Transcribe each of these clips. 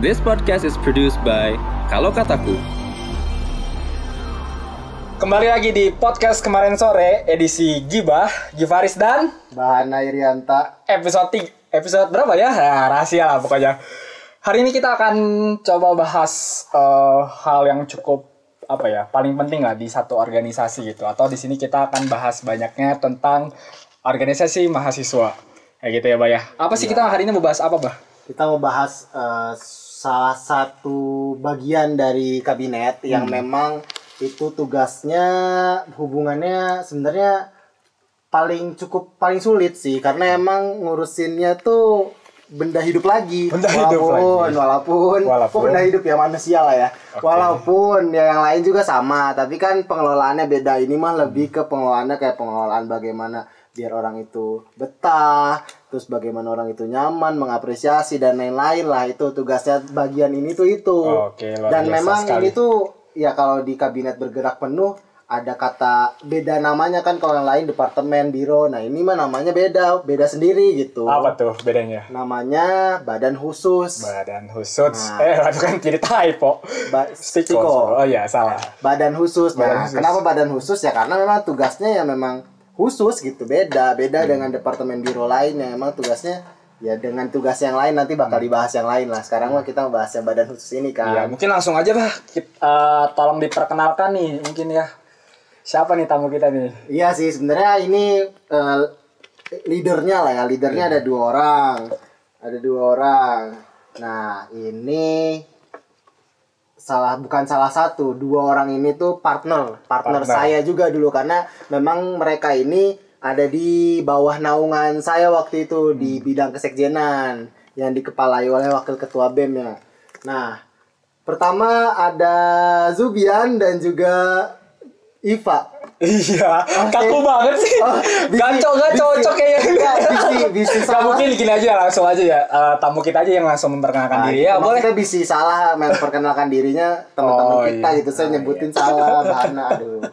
This podcast is produced by Kalau Kataku. Kembali lagi di podcast kemarin sore edisi Gibah, Givaris dan Bahana Irianta episode 3, episode berapa ya? Nah, rahasia lah pokoknya. Hari ini kita akan coba bahas eh, hal yang cukup apa ya, paling penting lah di satu organisasi gitu. Atau di sini kita akan bahas banyaknya tentang organisasi mahasiswa. Kayak gitu ya, Bah ya. Apa sih kita hari ini mau bahas apa, Bah? kita mau bahas eh, salah satu bagian dari kabinet yang memang itu tugasnya hubungannya sebenarnya paling cukup paling sulit sih. Karena emang ngurusinnya tuh benda hidup lagi. Benda hidup walaupun lagi. walaupun. Walaupun. benda hidup ya manusia lah ya. Oke. walaupun ya yang lain juga sama. Tapi kan pengelolaannya beda. Ini mah lebih ke pengelolaannya kayak pengelolaan bagaimana biar orang itu betah terus bagaimana orang itu nyaman mengapresiasi dan lain-lain lah itu tugasnya bagian ini tuh itu Oke, dan memang sekali. ini tuh ya kalau di kabinet bergerak penuh ada kata beda namanya kan kalau yang lain departemen biro nah ini mah namanya beda beda sendiri gitu Apa tuh bedanya? namanya badan khusus Badan khusus. Nah. Eh, itu kan jadi typo. Ba- Stiko. Oh iya, salah. badan khusus. Badan Nah, khusus. kenapa badan khusus ya? Karena memang tugasnya ya memang khusus gitu, beda, beda Hmm. dengan departemen biro lain yang memang tugasnya ya dengan tugas yang lain nanti bakal dibahas yang lain lah. Sekarang mah kita membahas yang badan khusus ini Hmm. Kan. mungkin langsung aja bah. Kita, eh, tolong diperkenalkan nih, mungkin ya. Siapa nih tamu kita nih? Iya sih, sebenarnya ini eh, leadernya lah ya. Leadernya Iya. ada dua orang, ada dua orang. Nah ini salah bukan salah satu dua orang ini tuh partner partner, Partner. saya juga dulu karena memang mereka ini ada di bawah naungan saya waktu itu di Hmm. bidang kesekjenan yang dikepalai oleh wakil ketua bem ya nah pertama ada Zubian dan juga Iva Iya, kaku banget sih. Oh, bisi- Gacok, gak bisi- cocok kayaknya. Enggak, bisi- bisi Gak salah. mungkin gini aja langsung aja ya. Eh, tamu kita aja yang langsung memperkenalkan diri ya, boleh. Maksudnya bisa salah memperkenalkan dirinya teman-teman Oh, kita iya. gitu. Saya nyebutin salah bahana aduh.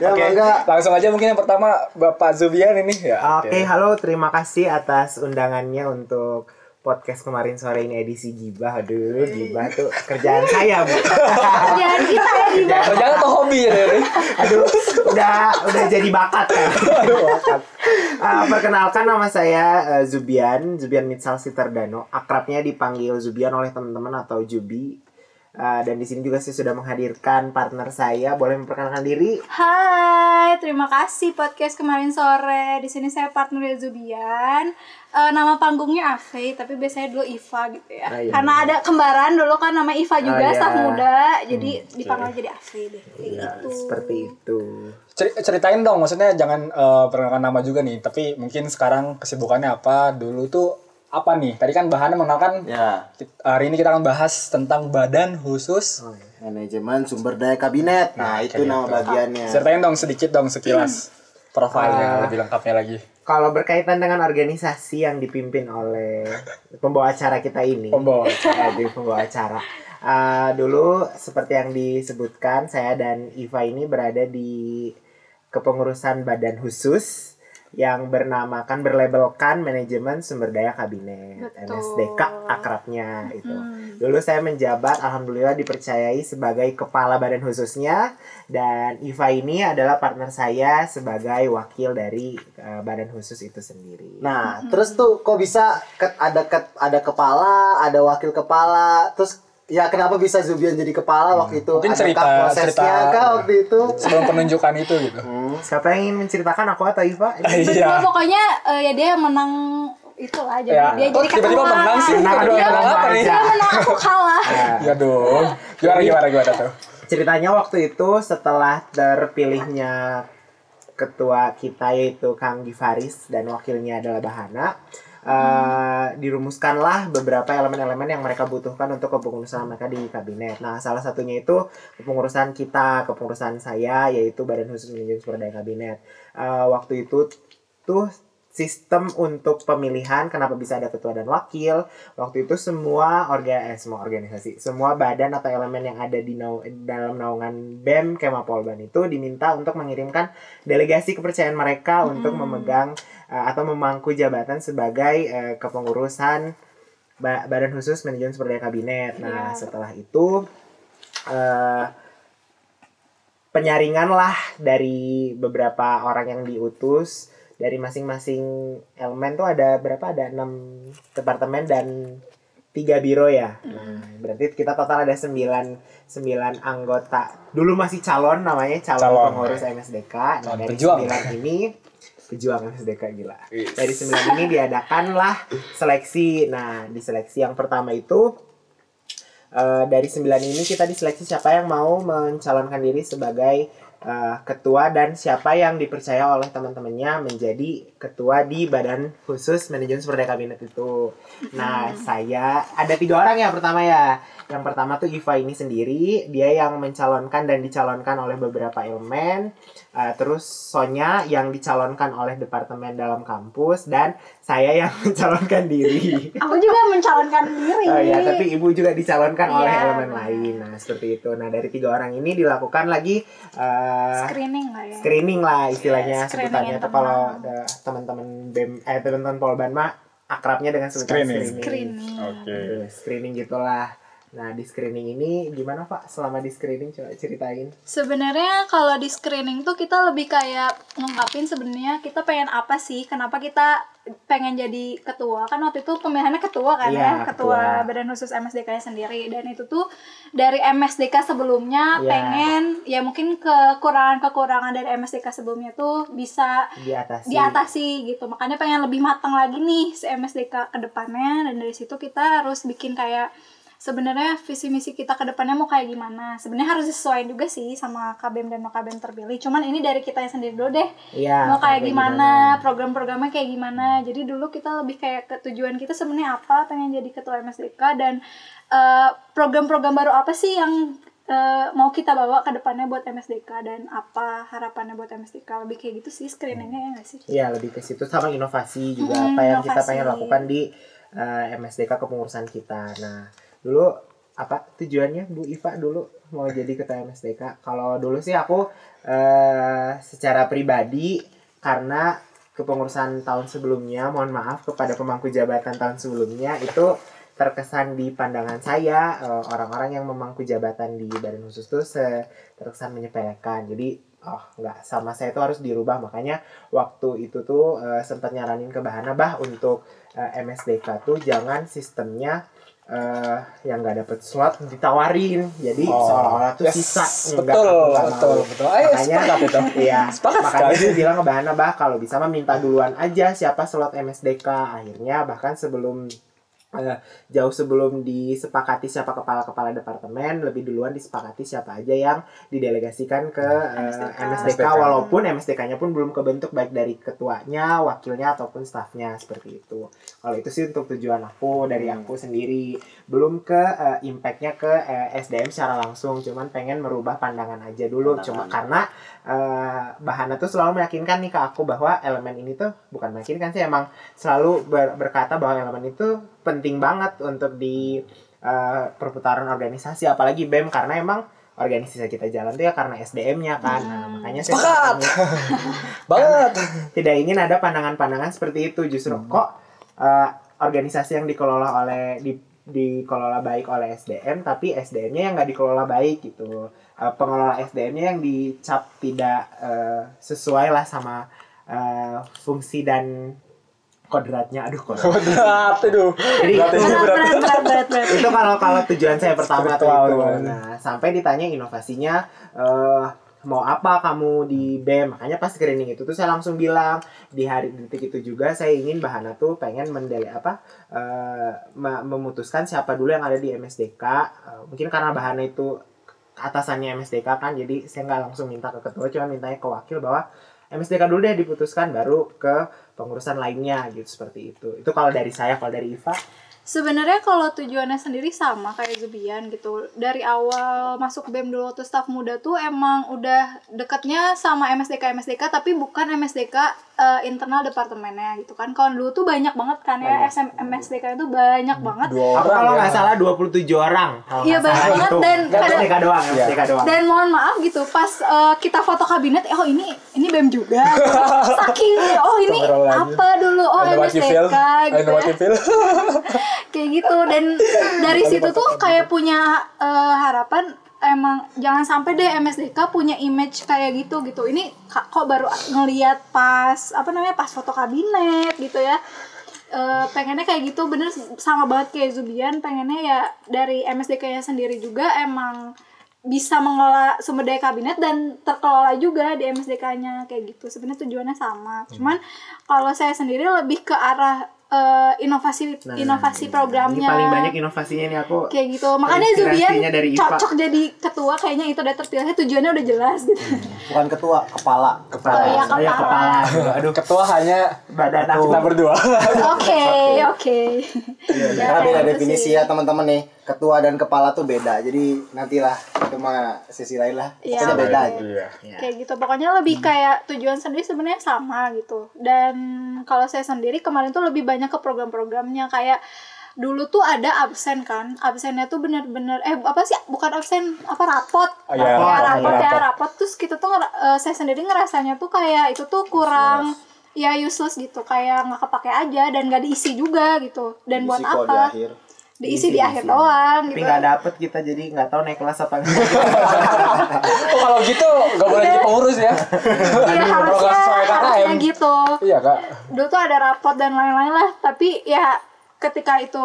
Ya Oke, enggak. langsung aja mungkin yang pertama Bapak Zubian ini ya. Oke, halo, terima kasih atas undangannya untuk podcast kemarin sore ini edisi Gibah. Aduh, Gibah tuh kerjaan saya, Bu. Jangan kita ya di Kerjaan atau hobi ya ini? Aduh, udah udah jadi bakat kan. Ah, perkenalkan nama saya eh, Zubian, Zubian Mitsal Siterdano. Akrabnya dipanggil Zubian oleh teman-teman atau Jubi. Ah, dan di sini juga saya sudah menghadirkan partner saya. Boleh memperkenalkan diri? Hai, terima kasih podcast kemarin sore. Di sini saya partner Zubian. Eh, nama panggungnya Ave, tapi biasanya dulu Iva gitu ya. Ah, iya. Karena ada kembaran dulu kan nama Iva juga, Ah, iya. staff muda. Jadi dipanggil jadi Ave deh. Kayak Ya, gitu. seperti itu. Ceri- ceritain dong, maksudnya jangan eh, perkenalkan nama juga nih, tapi mungkin sekarang kesibukannya apa? Dulu tuh apa nih? Tadi kan bahannya mengenalkan Ya, Hari ini kita akan bahas tentang badan khusus. manajemen sumber daya kabinet. Nah, itu kayak nama gitu. bagiannya. Ceritain dong sedikit dong sekilas profilnya Ah. lebih lengkapnya lagi. Kalau berkaitan dengan organisasi yang dipimpin oleh pembawa acara kita ini, Pembawa acara, di pembawa acara. Ah, dulu seperti yang disebutkan, saya dan Iva ini berada di kepengurusan badan khusus yang bernamakan berlabelkan manajemen sumber daya kabinet Betul. NSDK akrabnya itu. Hmm. Dulu saya menjabat alhamdulillah dipercayai sebagai kepala badan khususnya dan Iva ini adalah partner saya sebagai wakil dari eh, badan khusus itu sendiri. Nah, terus tuh kok bisa ke- ada ke- ada kepala, ada wakil kepala, terus ya kenapa bisa Zubian jadi kepala waktu itu? Mungkin Adakah cerita- prosesnya cerita- kah waktu itu? Sebelum penunjukan itu gitu. Siapa yang ingin menceritakan aku atau Iva? Iya. pokoknya eh, ya dia yang menang itu lah jadi Ya. dia Kok jadi tiba-tiba ketua. menang sih? Menang, aduh, Dia menang apa nih? Dia menang aku kalah. Ya dong. Gimana gimana gimana tuh? Ceritanya waktu itu setelah terpilihnya ketua kita yaitu Kang Givaris dan wakilnya adalah Bahana eh, dirumuskanlah beberapa elemen-elemen yang mereka butuhkan untuk kepengurusan mereka di kabinet. Nah, salah satunya itu kepengurusan kita, kepengurusan saya yaitu Badan Khusus Manajemen Sumber Daya Kabinet. Eh, waktu itu tuh sistem untuk pemilihan kenapa bisa ada ketua dan wakil waktu itu semua orga eh, semua organisasi semua badan atau elemen yang ada di nau- dalam naungan BEM Kemapolban itu diminta untuk mengirimkan delegasi kepercayaan mereka untuk memegang eh, atau memangku jabatan sebagai eh, kepengurusan ba- badan khusus manajemen sumber daya kabinet. Nah, Iya. setelah itu eh penyaringan lah dari beberapa orang yang diutus dari masing-masing elemen tuh ada berapa ada enam departemen dan tiga biro ya. Nah, berarti kita total ada sembilan sembilan anggota. Dulu masih calon namanya calon, Calon. pengurus MSDK. Nah, dari pejuang. sembilan ini pejuang MSDK gila. Yes. Dari sembilan ini diadakanlah seleksi. Nah, di seleksi yang pertama itu eh, dari sembilan ini kita diseleksi siapa yang mau mencalonkan diri sebagai eh, ketua dan siapa yang dipercaya oleh teman-temannya menjadi ketua di badan khusus manajemen sumber daya kabinet itu. Nah, saya ada tiga orang ya pertama ya. Yang pertama tuh Iva ini sendiri, dia yang mencalonkan dan dicalonkan oleh beberapa elemen. Eh, terus Sonya yang dicalonkan oleh departemen dalam kampus dan saya yang mencalonkan diri. Aku juga mencalonkan diri. Oh ya, tapi ibu juga dicalonkan oleh Iya, elemen lain. Nah, seperti itu. Nah, dari tiga orang ini dilakukan lagi eh, screening lah ya. screening lah istilahnya Iya, screening sebutannya itu kalau ada teman-teman BEM eh teman-teman Polban mah akrabnya dengan sebutan Screening. screening. Screening. Oke. Gitu, screening gitulah. Nah, di screening ini gimana Pak? Selama di screening coba ceritain. Sebenarnya kalau di screening tuh kita lebih kayak ngungkapin sebenarnya kita pengen apa sih? Kenapa kita pengen jadi ketua? Kan waktu itu pemilihannya ketua kan Iya, ya, ketua, ketua. Badan Khusus MSDK-nya sendiri dan itu tuh dari MSDK sebelumnya Iya. pengen ya mungkin kekurangan-kekurangan dari MSDK sebelumnya tuh bisa Di atas. diatasi gitu makanya pengen lebih matang lagi nih si MSDK ke depannya dan dari situ kita harus bikin kayak sebenarnya visi misi kita ke depannya mau kayak gimana? Sebenarnya harus sesuai juga sih sama KBM dan KBM terpilih. Cuman ini dari kita sendiri dulu deh. Iya. mau kayak sampai gimana, program-programnya kayak gimana? Jadi dulu kita lebih kayak ke tujuan kita sebenarnya apa? Pengen jadi ketua MSDK dan eh, program-program baru apa sih yang eh, mau kita bawa ke depannya buat MSDK dan apa harapannya buat MSDK lebih kayak gitu sih screeningnya ya nggak sih? Iya lebih ke situ. Sama inovasi juga. Mm, apa yang kita inovasi. pengen lakukan di eh, MSDK kepengurusan kita. Nah dulu apa tujuannya Bu Iva dulu mau jadi ketua MSDK? Kalau dulu sih aku eh, secara pribadi karena kepengurusan tahun sebelumnya, mohon maaf kepada pemangku jabatan tahun sebelumnya itu terkesan di pandangan saya eh, orang-orang yang memangku jabatan di badan khusus se- terkesan menyepelekan. Jadi oh nggak sama saya itu harus dirubah makanya waktu itu tuh eh, sempat nyaranin ke Bahana bah untuk eh, MSDK tuh jangan sistemnya eh, yang nggak dapet slot ditawarin jadi Oh, seolah-olah tuh yes, sisa betul, betul, mau. betul. Ayo, sepakat itu. iya Sepakat makanya sekali. dia bilang ke Bahana bah kalau bisa mah minta duluan aja siapa slot MSDK akhirnya bahkan sebelum eh, jauh sebelum disepakati siapa kepala-kepala departemen lebih duluan disepakati siapa aja yang didelegasikan ke eh, MSDK. MSDK walaupun MSDK-nya pun belum kebentuk baik dari ketuanya, wakilnya ataupun stafnya seperti itu. Kalau itu sih untuk tujuan aku dari Hmm. aku sendiri, belum ke eh, impact-nya ke eh, SDM secara langsung, cuman pengen merubah pandangan aja dulu. Cuma karena eh, Bahana tuh selalu meyakinkan nih ke aku bahwa elemen ini tuh bukan meyakinkan sih emang selalu ber- berkata bahwa elemen itu penting banget untuk di eh, perputaran organisasi apalagi BEM karena emang organisasi kita jalan tuh ya karena SDM-nya kan. Nah, makanya saya tidak ingin- Banget. tidak ingin ada pandangan-pandangan seperti itu. Justru kok eh, organisasi yang dikelola oleh di dikelola baik oleh SDM tapi SDM-nya yang nggak dikelola baik gitu. Eh, pengelola SDM-nya yang dicap tidak eh, sesuai lah sama eh, fungsi dan kodratnya aduh kodrat itu. Jadi Berat itu- berat berat. berat berat itu kalau kalau tujuan saya pertama tuh itu. Nah, sampai ditanya inovasinya eh mau apa kamu di BEM? Makanya pas screening itu tuh saya langsung bilang di hari detik itu juga saya ingin Bahana tuh pengen mendele apa me- memutuskan siapa dulu yang ada di MSDK. Eh, mungkin karena Bahana itu atasannya MSDK kan jadi saya nggak langsung minta ke ketua cuma mintanya ke wakil bahwa MSDK dulu deh diputuskan baru ke pengurusan lainnya gitu seperti itu. Itu kalau dari saya, kalau dari Iva Sebenarnya kalau tujuannya sendiri sama kayak Zubian gitu. Dari awal masuk BEM dulu tuh staff muda tuh emang udah dekatnya sama MSDK MSDK tapi bukan MSDK eh, internal departemennya gitu kan. Kalau dulu tuh banyak banget kan ya SM, MSDK itu banyak banget. Dua Aku orang. kalau ya. nggak salah 27 orang. Iya, banyak salah banget itu. dan Nggak pada- MSDK doang, Iya. MSDK doang. Dan mohon maaf gitu, pas eh, kita foto kabinet, oh ini ini BEM juga. Saking oh ini apa dulu? Oh. MSDK gitu ya. kayak gitu. Dan dari situ tuh kayak punya eh, harapan emang jangan sampai deh MSDK punya image kayak gitu gitu. Ini kok baru ngeliat pas apa namanya pas foto kabinet gitu ya. Eh, pengennya kayak gitu. Bener sama banget kayak Zubian. Pengennya ya dari MSDK nya sendiri juga emang bisa mengelola sumber daya kabinet dan terkelola juga di MSDK-nya kayak gitu. Sebenarnya tujuannya sama. Cuman kalau saya sendiri lebih ke arah eh, inovasi inovasi programnya. Nah, Ini paling banyak inovasinya nih aku. kayak gitu. Makanya Zubian dari IPA. cocok jadi ketua kayaknya itu udah terpilih tujuannya udah jelas gitu. Bukan ketua, kepala. Kepala. Oh, iya, Oh, iya, kepala. kepala. Aduh, Ketua hanya badan aku. kita berdua. Oke, oke. Ya, Karena beda gitu definisi sih. ya teman-teman nih. Ketua dan kepala tuh beda. Jadi nantilah itu mah sisi lain lah. Iya, Pokoknya beda aja. Iya. kayak gitu pokoknya lebih kayak tujuan sendiri sebenarnya sama gitu dan kalau saya sendiri kemarin tuh lebih banyak ke program-programnya. Kayak dulu tuh ada absen kan. Absennya tuh bener-bener eh apa sih? Bukan absen apa rapot. Oh, ya rapot, rapot iya, ya rapot. rapot. Terus kita tuh eh, saya sendiri ngerasanya tuh kayak itu tuh kurang ya useless gitu. Kayak nggak kepake aja dan nggak diisi juga gitu. Dan buat Isi di apa? akhir. Diisi di akhir doang Tapi gitu nggak dapet kita jadi nggak tahu naik kelas apa enggak. Oh, kalau gitu nggak boleh jadi pengurus ya. Iya harusnya harusnya gitu Iya kak. dulu tuh ada rapot dan lain-lain lah tapi ya ketika itu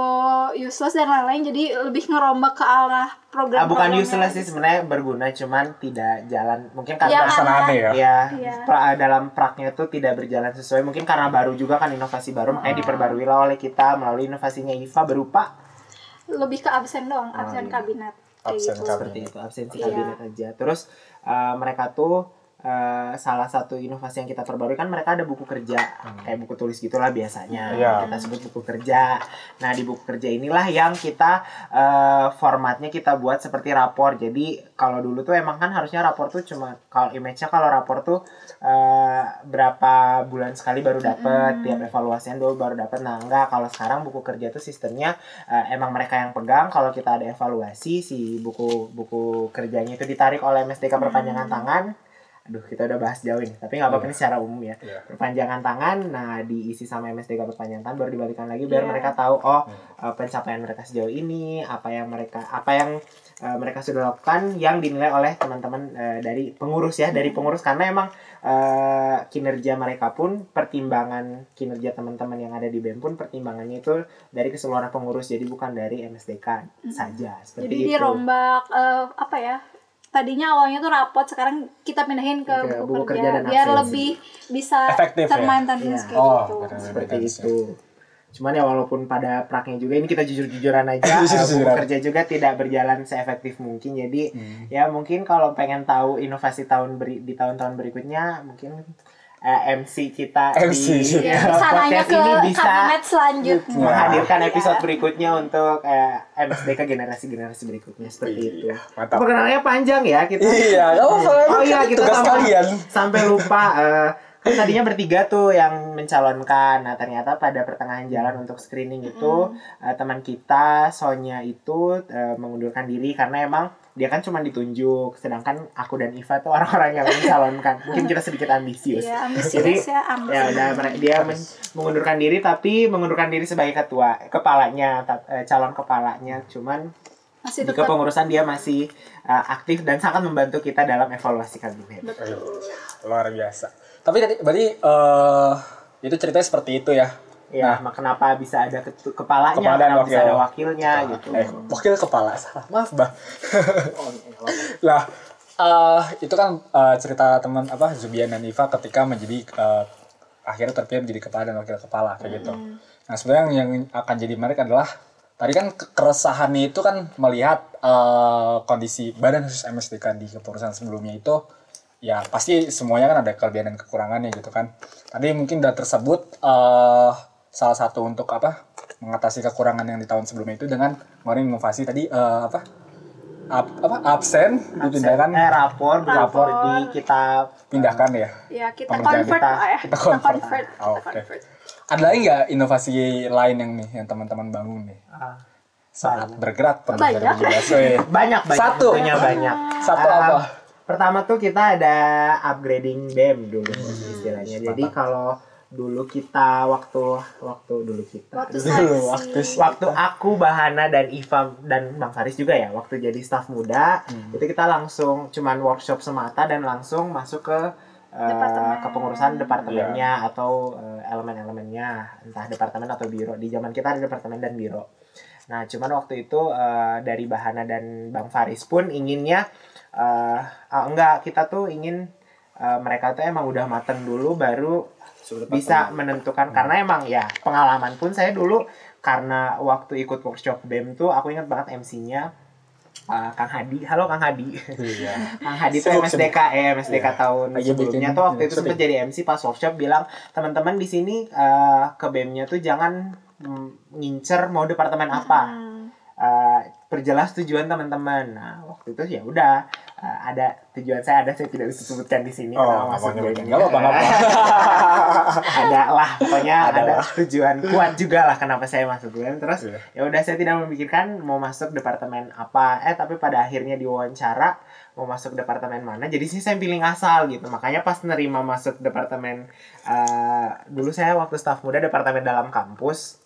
useless dan lain-lain jadi lebih ngerombak ke arah program Ah, bukan useless sih sebenarnya berguna cuman tidak jalan mungkin karena Pelaksanaan ya. ya Iya. pra- dalam praknya itu tidak berjalan sesuai mungkin karena baru juga kan inovasi baru makanya diperbarui lah oleh kita melalui inovasinya IFA berupa lebih ke absen doang absen kabinet kayak Absen gitu kabinet. seperti itu absensi Iya. kabinet aja terus eh, mereka tuh eh, salah satu inovasi yang kita perbarui kan mereka ada buku kerja. Kayak buku tulis gitulah biasanya. Iya. kita sebut buku kerja. Nah di buku kerja inilah yang kita eh, formatnya kita buat seperti rapor. Jadi kalau dulu tuh emang kan harusnya rapor tuh cuma kalau image-nya kalau rapor tuh eh, berapa bulan sekali baru dapet tiap evaluasian dulu baru dapet. Nah enggak. Kalau sekarang buku kerja tuh sistemnya eh, emang mereka yang pegang. Kalau kita ada evaluasi si buku buku kerjanya itu ditarik oleh MSDK perpanjangan tangan aduh kita udah bahas jauh ini tapi nggak apa-apa ini secara umum ya. Iya. perpanjangan tangan nah diisi sama MSDK perpanjangan tangan baru dibalikan lagi biar Iya. mereka tahu oh eh, pencapaian mereka sejauh ini apa yang mereka apa yang eh, mereka sudah lakukan yang dinilai oleh teman-teman eh, dari pengurus ya dari pengurus. Karena emang eh, kinerja mereka pun pertimbangan kinerja teman-teman yang ada di BEM pun pertimbangannya itu dari keseluruhan pengurus jadi bukan dari MSDK saja seperti jadi itu. dirombak eh, apa ya tadinya awalnya tuh rapot sekarang kita pindahin ke, Ke buku, buku kerja, kerja dan biar absensi. lebih bisa Efektif ya? termaintenance Iya. kayak Oh, gitu benar. seperti itu. Cuman ya walaupun pada praknya juga ini kita jujur-jujuran aja eh, buku kerja juga tidak berjalan seefektif mungkin. Jadi Hmm. ya mungkin kalau pengen tahu inovasi tahun beri, di tahun-tahun berikutnya mungkin eh, MC kita MC. di ya, podcast ke ini bisa selanjutnya menghadirkan episode berikutnya untuk eh, MSDK generasi-generasi berikutnya seperti itu. Iya, mantap. Perkenalannya panjang ya kita. Iya, apa-apa. Oh iya kita tugas sampai, kalian. sampai lupa eh, kan tadinya bertiga tuh yang mencalonkan. Nah ternyata pada pertengahan jalan untuk screening itu eh, teman kita Sonya itu eh, mengundurkan diri karena emang dia kan cuma ditunjuk, sedangkan aku dan Iva tuh orang-orang yang mencalonkan. Mungkin kita sedikit ambisius. Iya, Jadi ambisius ya, ambisius. ya udah dia men- mengundurkan diri tapi mengundurkan diri sebagai ketua kepalanya eh, calon kepalanya cuman Masih di tetap kepengurusan dia masih uh, aktif dan sangat membantu kita dalam evaluasi kabinet. Luar biasa. Tapi tadi berarti eh itu ceritanya seperti itu ya. Ya, mak- kenapa bisa ada ketu- kepalanya, Kepala dan kenapa bisa wakil. ada wakilnya gitu. Eh, wakil kepala salah. Maaf, Bah. lah, eh itu kan eh, cerita teman apa Zubian dan Iva ketika menjadi eh, akhirnya terpilih menjadi kepala dan wakil kepala kayak gitu. Nah, sebenarnya yang akan jadi menarik adalah tadi kan ke- keresahannya itu kan melihat eh, kondisi badan khusus MSDK di kepengurusan sebelumnya itu ya pasti semuanya kan ada kelebihan dan kekurangannya gitu kan. Tadi mungkin udah tersebut eh salah satu untuk apa mengatasi kekurangan yang di tahun sebelumnya itu dengan ngeluarin inovasi tadi eh, apa Ap- apa absen dipindahkan eh rapor, Rapor. rapor di kita pindahkan ya. ya kita convert kita- lah ya kita convert. convert, Oh, kita oke. convert. Ada lagi nggak inovasi lain yang nih yang teman-teman bangun nih ah, saat bergerak pada Banyak. 2017? Weh. banyak banyak Satu. tentunya banyak. Satu Ah, apa? Pertama tuh kita ada upgrading BEM dulu istilahnya. Jadi kalau dulu kita waktu waktu dulu kita Waktu Dulu, waktu waktu aku Bahana dan Iva dan Bang Faris juga ya waktu jadi staf muda Hmm. itu kita langsung cuman workshop semata dan langsung masuk ke eh, Departemen. kepengurusan departemennya Iya. atau eh, elemen-elemennya entah departemen atau biro di zaman kita ada departemen dan biro nah cuman waktu itu eh, dari Bahana dan Bang Faris pun inginnya eh ah, enggak kita tuh ingin eh, mereka tuh emang udah mateng dulu baru bisa menentukan karena emang ya pengalaman pun saya dulu karena waktu ikut workshop BEM tuh aku ingat banget MC-nya uh, Kang Hadi. Halo Kang Hadi. Iya. Kang Hadi tuh MSDK eh MSDK Iya. tahun Lagi sebelumnya bikin- tuh waktu itu sudah. sempat jadi MC pas workshop bilang teman-teman di sini uh, ke BEM-nya tuh jangan mm, ngincer mau departemen apa. Hmm. Uh, perjelas tujuan teman-teman. Nah, waktu itu ya udah uh, ada tujuan saya ada saya tidak bisa sebutkan di sini Oh, nggak nyebutin. BEM. Nggak apa-apa, nggak ada lah pokoknya Ada ada, lah. tujuan kuat juga lah kenapa saya masuk BEM terus Iya. ya udah saya tidak memikirkan mau masuk departemen apa eh tapi pada akhirnya diwawancara mau masuk departemen mana jadi sih saya pilih ngasal gitu makanya pas nerima masuk departemen eh, dulu saya waktu staf muda departemen dalam kampus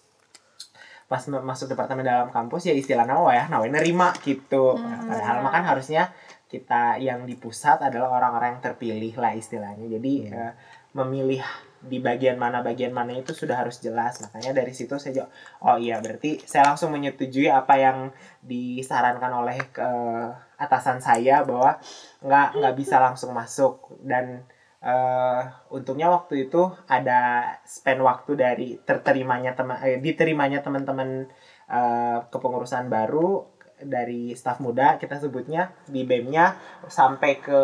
pas ma- masuk departemen dalam kampus ya istilahnya oh ya nah nerima gitu Hmm, padahal makan harusnya kita yang di pusat adalah orang-orang yang terpilih lah istilahnya. Jadi eh, memilih di bagian mana bagian mana itu sudah harus jelas. Makanya dari situ saya jawab oh iya berarti saya langsung menyetujui apa yang disarankan oleh eh, atasan saya bahwa nggak nggak bisa langsung masuk. Dan eh untungnya waktu itu ada spend waktu dari terterimanya teman eh, diterimanya teman-teman eh, kepengurusan baru dari staf muda kita sebutnya di BEM-nya sampai ke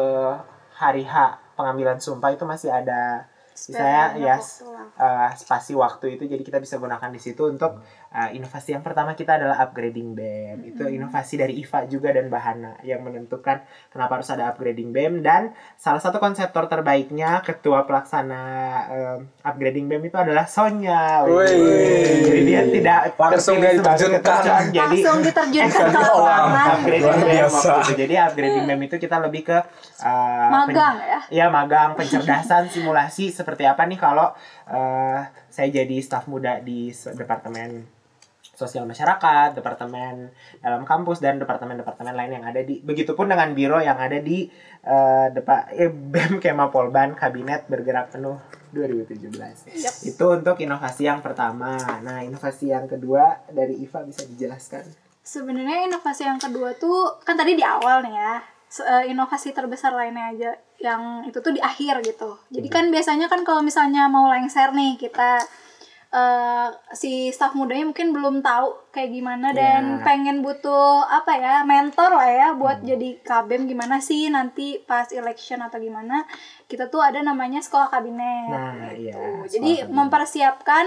hari H pengambilan sumpah itu masih ada saya ya waktu lah. eh, spasi waktu itu jadi kita bisa gunakan di situ untuk eh, inovasi yang pertama kita adalah upgrading BEM itu inovasi dari IFA juga dan Bahana yang menentukan kenapa harus ada upgrading BEM dan salah satu konseptor terbaiknya ketua pelaksana eh, upgrading BEM itu adalah Sonya Wih. jadi dia tidak Langsung diterjunkan. jadi Langsung diterjunkan ke lapangan. upgrading BEM biasa. waktu itu. jadi upgrading BEM itu kita lebih ke eh, Magang ya. Iya magang pencerdasan simulasi seperti apa nih kalau eh, saya jadi staf muda di departemen sosial masyarakat, departemen dalam kampus dan departemen-departemen lain yang ada di begitupun dengan biro yang ada di eh, depa eh, BEM Kema Polban Kabinet Bergerak Penuh 2017. Yap. Itu untuk inovasi yang pertama. Nah, inovasi yang kedua dari Iva bisa dijelaskan. Sebenarnya inovasi yang kedua tuh kan tadi di awal nih ya. eh, inovasi terbesar lainnya aja yang itu tuh di akhir gitu. Jadi kan biasanya kan kalau misalnya mau lengser nih kita eh, si staff mudanya mungkin belum tahu kayak gimana dan Ya. pengen butuh apa ya mentor lah ya buat jadi kabem gimana sih nanti pas election atau gimana kita tuh ada namanya sekolah kabinet. Nah, iya. Jadi mempersiapkan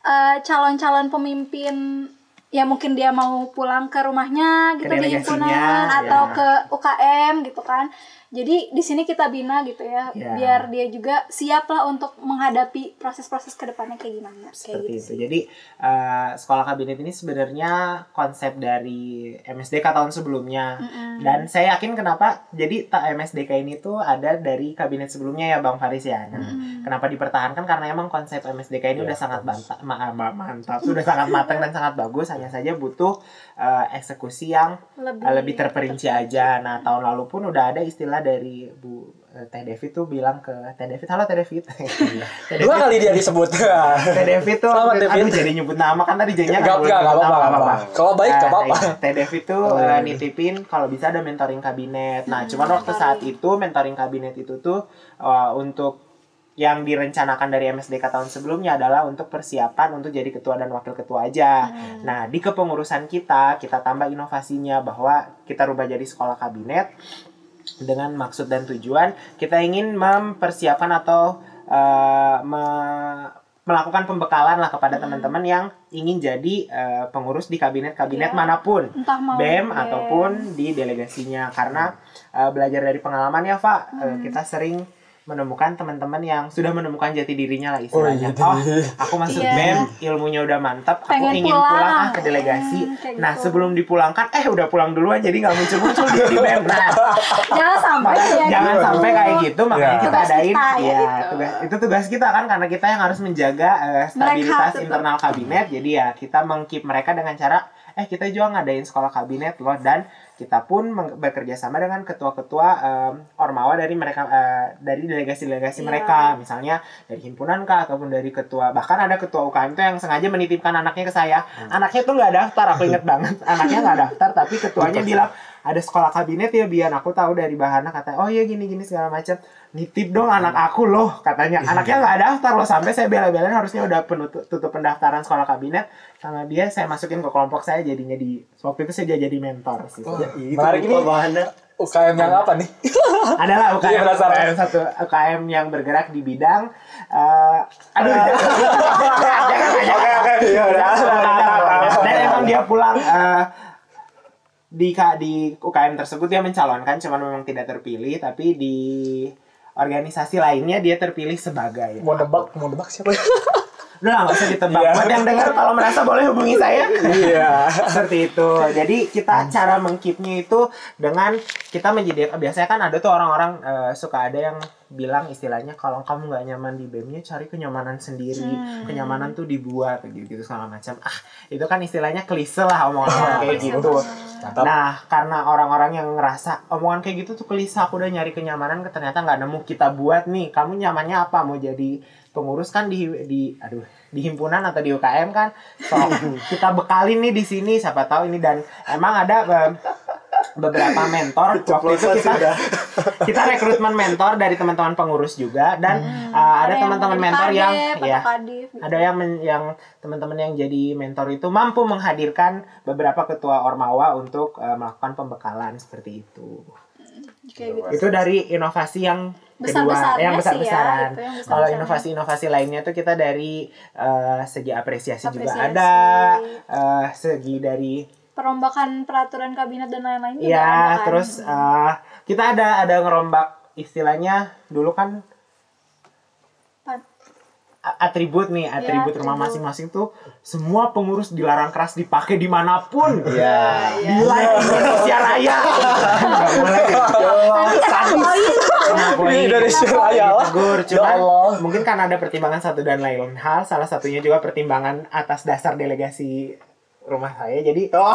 eh, calon-calon pemimpin ya mungkin dia mau pulang ke rumahnya gitu di himpunan atau ya. ke UKM gitu kan. Jadi di sini kita bina gitu ya, Ya. biar dia juga siap lah untuk menghadapi proses-proses ke depannya kayak gimana. Kayak seperti gitu itu. sih. Jadi eh, sekolah kabinet ini sebenarnya konsep dari MSDK tahun sebelumnya. Mm-mm. Dan saya yakin kenapa jadi tak MSDK ini tuh ada dari kabinet sebelumnya ya Bang Faris ya. Nah, Mm-mm. kenapa dipertahankan karena emang konsep MSDK ini udah sangat banta- ma- ma- mantap, sudah sangat matang dan sangat bagus. Hanya saja butuh eh, eksekusi yang lebih, eh, lebih terperinci aja. Nah, tahun lalu pun udah ada istilah dari Bu eh, Teh Devi tuh bilang ke Teh Devi, halo Teh Devi. Teh Dua kali dia disebut. Teh Devi tuh Selamat, aduh David. jadi nyebut nama kan tadi jadinya Gak, boleh gak, nyebut gak apa-apa. Kalau baik, gak Eh, apa-apa. iya. Teh Devi tuh iya. nitipin kalau bisa ada mentoring kabinet. Nah, Hmm, cuman waktu saat itu mentoring kabinet itu tuh eh, untuk yang direncanakan dari MSDK tahun sebelumnya adalah untuk persiapan untuk jadi ketua dan wakil ketua aja. Hmm. Nah, di kepengurusan kita, kita tambah inovasinya bahwa kita rubah jadi sekolah kabinet dengan maksud dan tujuan kita ingin mempersiapkan atau eh, me- melakukan pembekalan lah kepada Hmm. teman-teman yang ingin jadi eh, pengurus di kabinet-kabinet Iya. mana pun. entah mau BEM ataupun di delegasinya karena eh, belajar dari pengalaman ya Pak Hmm. kita sering menemukan teman-teman yang sudah menemukan jati dirinya lah Oh, istilahnya. iya. Oh, aku masuk Iya. BEM, ilmunya udah mantap, aku Pengen ingin pulang. pulang, ah ke delegasi. Hmm, nah, gitu. sebelum dipulangkan, eh udah pulang duluan jadi nggak muncul-muncul di, di BEM. Nah, Jangan sampai ya. jangan gitu. sampai kayak gitu makanya Ya. kita Tugas adain kita ya, ya gitu. tugas itu tugas kita kan karena kita yang harus menjaga eh, stabilitas tetap. internal kabinet jadi ya kita mengkeep mereka dengan cara eh kita juga ngadain sekolah kabinet loh dan kita pun bekerja sama dengan ketua-ketua em, ormawa dari mereka eh, dari delegasi-delegasi Iya. mereka. Misalnya dari himpunan kah ataupun dari ketua bahkan ada ketua UKM tuh yang sengaja menitipkan anaknya ke saya. Anaknya tuh nggak daftar aku inget banget. Anaknya nggak daftar tapi ketuanya bilang ada sekolah kabinet ya biar aku tahu dari bahana kata oh iya gini gini segala macam. Nitip dong anak aku loh katanya. Anaknya nggak daftar loh sampai saya bela-belain harusnya udah penutup tutup pendaftaran sekolah kabinet. Sama dia saya masukin ke kelompok saya jadinya di waktu itu saya jadi mentor sih. Menarik ini. UKM yang apa nih? adalah Iya, UKM, penasaran. UKM satu UKM yang bergerak di bidang eh aduh. Jangan jangan Oke, oke, iya, udah. dan emang dia pulang eh, di di UKM tersebut dia mencalonkan cuman memang tidak terpilih tapi di organisasi lainnya dia terpilih sebagai Mau nebak, mau nebak siapa? udah lah, nggak usah ditebak. Iya. buat yang dengar kalau merasa boleh hubungi saya. Iya. seperti itu. Jadi kita cara mengkipnya itu dengan kita menjadi biasanya kan ada tuh orang-orang eh, suka ada yang bilang istilahnya kalau kamu nggak nyaman di BEM-nya cari kenyamanan sendiri. Hmm. kenyamanan tuh dibuat gitu gitu segala macam. Ah itu kan istilahnya klise lah omongan orang Iya, kayak gitu. nah karena orang-orang yang ngerasa omongan kayak gitu tuh klise aku udah nyari kenyamanan ternyata nggak nemu kita buat nih. Kamu nyamannya apa? Mau jadi pengurus kan di di aduh di himpunan atau di UKM kan. So kita bekalin nih di sini siapa tahu ini. Dan emang ada eh, beberapa mentor. Waktu itu kita kita rekrutmen mentor dari teman-teman pengurus juga. Dan eh, ada yang teman-teman mentor yang ya kadif ada yang men- yang teman-teman yang jadi mentor itu mampu menghadirkan beberapa ketua ormawa untuk eh, melakukan pembekalan seperti itu. Kayak gitu. Itu dari inovasi yang yang ya, besaran itu yang besar-besaran. kalau inovasi-inovasi lainnya tuh kita dari eh, segi apresiasi, juga Apresiasi. ada eh, segi dari perombakan peraturan kabinet dan lain-lain juga ada ya kan? terus eh, kita ada ada ngerombak istilahnya dulu kan atribut nih atribut rumah atribut. masing-masing tuh semua pengurus dilarang keras dipakai di mana pun Iya. di live Indonesia Raya Nggak boleh Nanti kena poin. Kena poin. Ini Indonesia Raya lah. Ditegur, Ya Allah. mungkin kan ada pertimbangan satu dan lain hal salah satunya juga pertimbangan atas dasar delegasi rumah saya jadi Oh.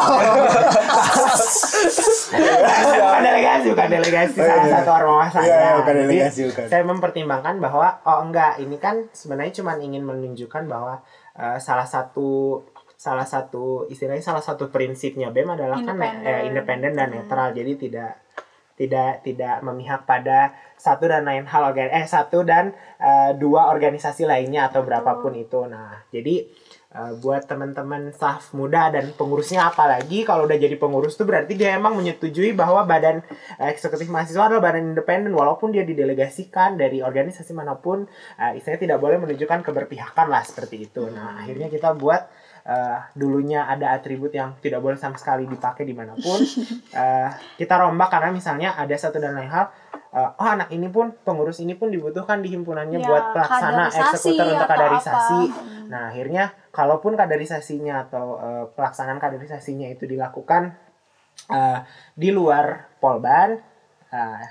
bukan delegasi bukan delegasi salah satu ormas saya Iya, bukan Jadi, delegasi, bukan. saya mempertimbangkan bahwa oh enggak ini kan sebenarnya cuma ingin menunjukkan bahwa eh, salah satu salah satu istilahnya salah satu prinsipnya BEM adalah kan eh, independen dan netral jadi tidak tidak tidak memihak pada satu dan lain hal organ eh satu dan eh, dua organisasi lainnya atau berapapun itu. Nah jadi eh, buat teman-teman staff muda dan pengurusnya apalagi kalau udah jadi pengurus tuh berarti dia emang menyetujui bahwa badan eh, eksekutif mahasiswa adalah badan independen walaupun dia didelegasikan dari organisasi mana pun eh, istilahnya tidak boleh menunjukkan keberpihakan lah seperti itu. Nah akhirnya kita buat eh, dulunya ada atribut yang tidak boleh sama sekali dipakai di mana pun eh, kita rombak karena misalnya ada satu dan lain hal eh, oh anak ini pun pengurus ini pun dibutuhkan di himpunannya Ya, buat pelaksana eksekutor untuk kaderisasi apa. Hmm. nah akhirnya kalaupun kaderisasinya atau eh, pelaksanaan kaderisasinya itu dilakukan eh, di luar polban eh,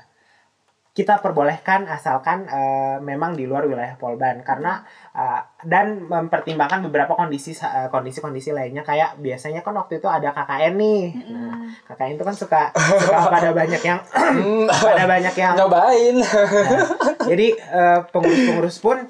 kita perbolehkan asalkan eh, memang di luar wilayah Polban karena eh, dan mempertimbangkan beberapa kondisi eh, kondisi-kondisi lainnya kayak biasanya kan waktu itu ada KKN nih. Nah, KKN itu kan suka suka pada banyak yang pada banyak yang Nyobain. Nah, jadi eh, pengurus-pengurus pun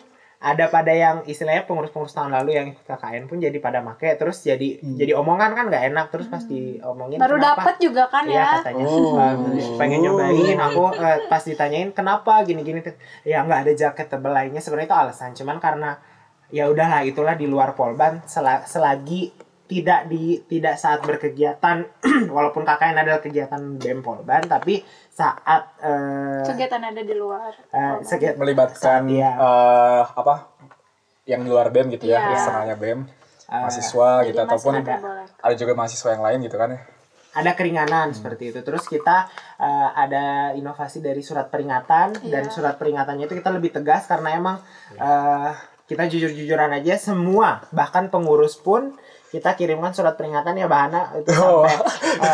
ada pada yang istilahnya pengurus-pengurus tahun lalu yang KKN pun jadi pada make terus jadi jadi omongan kan nggak enak terus pas diomongin baru kenapa? dapat juga kan Iya ya? katanya. Oh. "Eh, pengen nyobain. Aku eh, pas ditanyain kenapa? gini-gini. Tuh ya nggak ada jaket tebel lainnya. Sebenarnya itu alasan cuman karena ya udahlah itulah di luar polban. Sela- selagi tidak di tidak saat berkegiatan walaupun KKN adalah kegiatan BEM Polban tapi saat eh, kegiatan ada di luar eh, segi- Melibatkan Iya. eh, apa? Yang di luar BEM gitu ya, eksternalnya BEM. Eh, mahasiswa gitu ataupun diperbolehkan. ada juga mahasiswa yang lain gitu kan ya. ada keringanan seperti itu. Terus kita eh, ada inovasi dari surat peringatan dan Iya. surat peringatannya itu kita lebih tegas karena emang eh, kita jujur-jujuran aja semua bahkan pengurus pun kita kirimkan surat peringatan ya Bahana itu Oh. sampai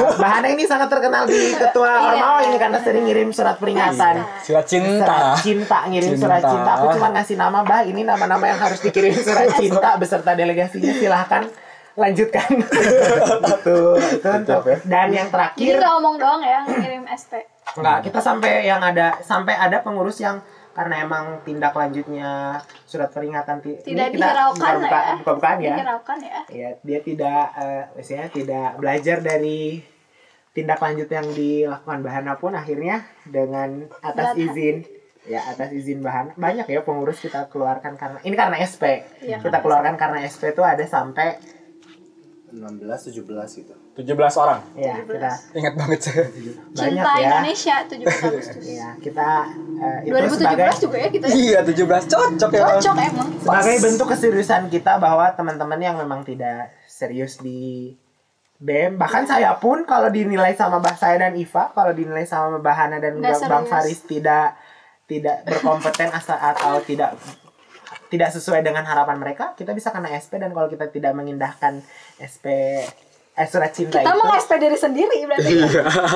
eh, Bahana ini sangat terkenal di ketua Iya. Ormawa ini karena sering ngirim surat peringatan. Surat cinta. Surat cinta ngirim surat Cinta. cinta. Aku cuma ngasih nama bah ini nama-nama yang harus dikirim surat cinta beserta delegasinya silahkan lanjutkan. itu itu untuk dan yang terakhir nggak ngomong doang ya ngirim SP. Enggak, kita sampai yang ada sampai ada pengurus yang karena emang tindak lanjutnya surat peringatan ti- ini Tidak kita dihiraukan buka, ya. buka-bukaan ya. Dihiraukan ya. Ya, dia tidak eh misalnya tidak belajar dari tindak lanjut yang dilakukan Bahana pun akhirnya dengan atas izin ya atas izin Bahana banyak ya pengurus kita keluarkan karena ini karena SP. Iya, kita keluarkan karena SP itu ada sampai 16 17 gitu. 17 orang. ya kita Ingat banget saya. banyak Cinta ya. Indonesia 17 Agustus. Ya, kita eh, itu 2017 sebagai juga ya kita. Iya, 17 cocok ya. Cocok emang. sebagai bentuk keseriusan kita bahwa teman-teman yang memang tidak serius di BEM bahkan saya pun kalau dinilai sama Bah saya dan Iva kalau dinilai sama Mbak Hana dan Nggak Bang serius. Faris tidak tidak berkompeten asal atau tidak tidak sesuai dengan harapan mereka kita bisa kena SP dan kalau kita tidak mengindahkan SP eh, surat cinta Kita itu mau SP diri sendiri berarti.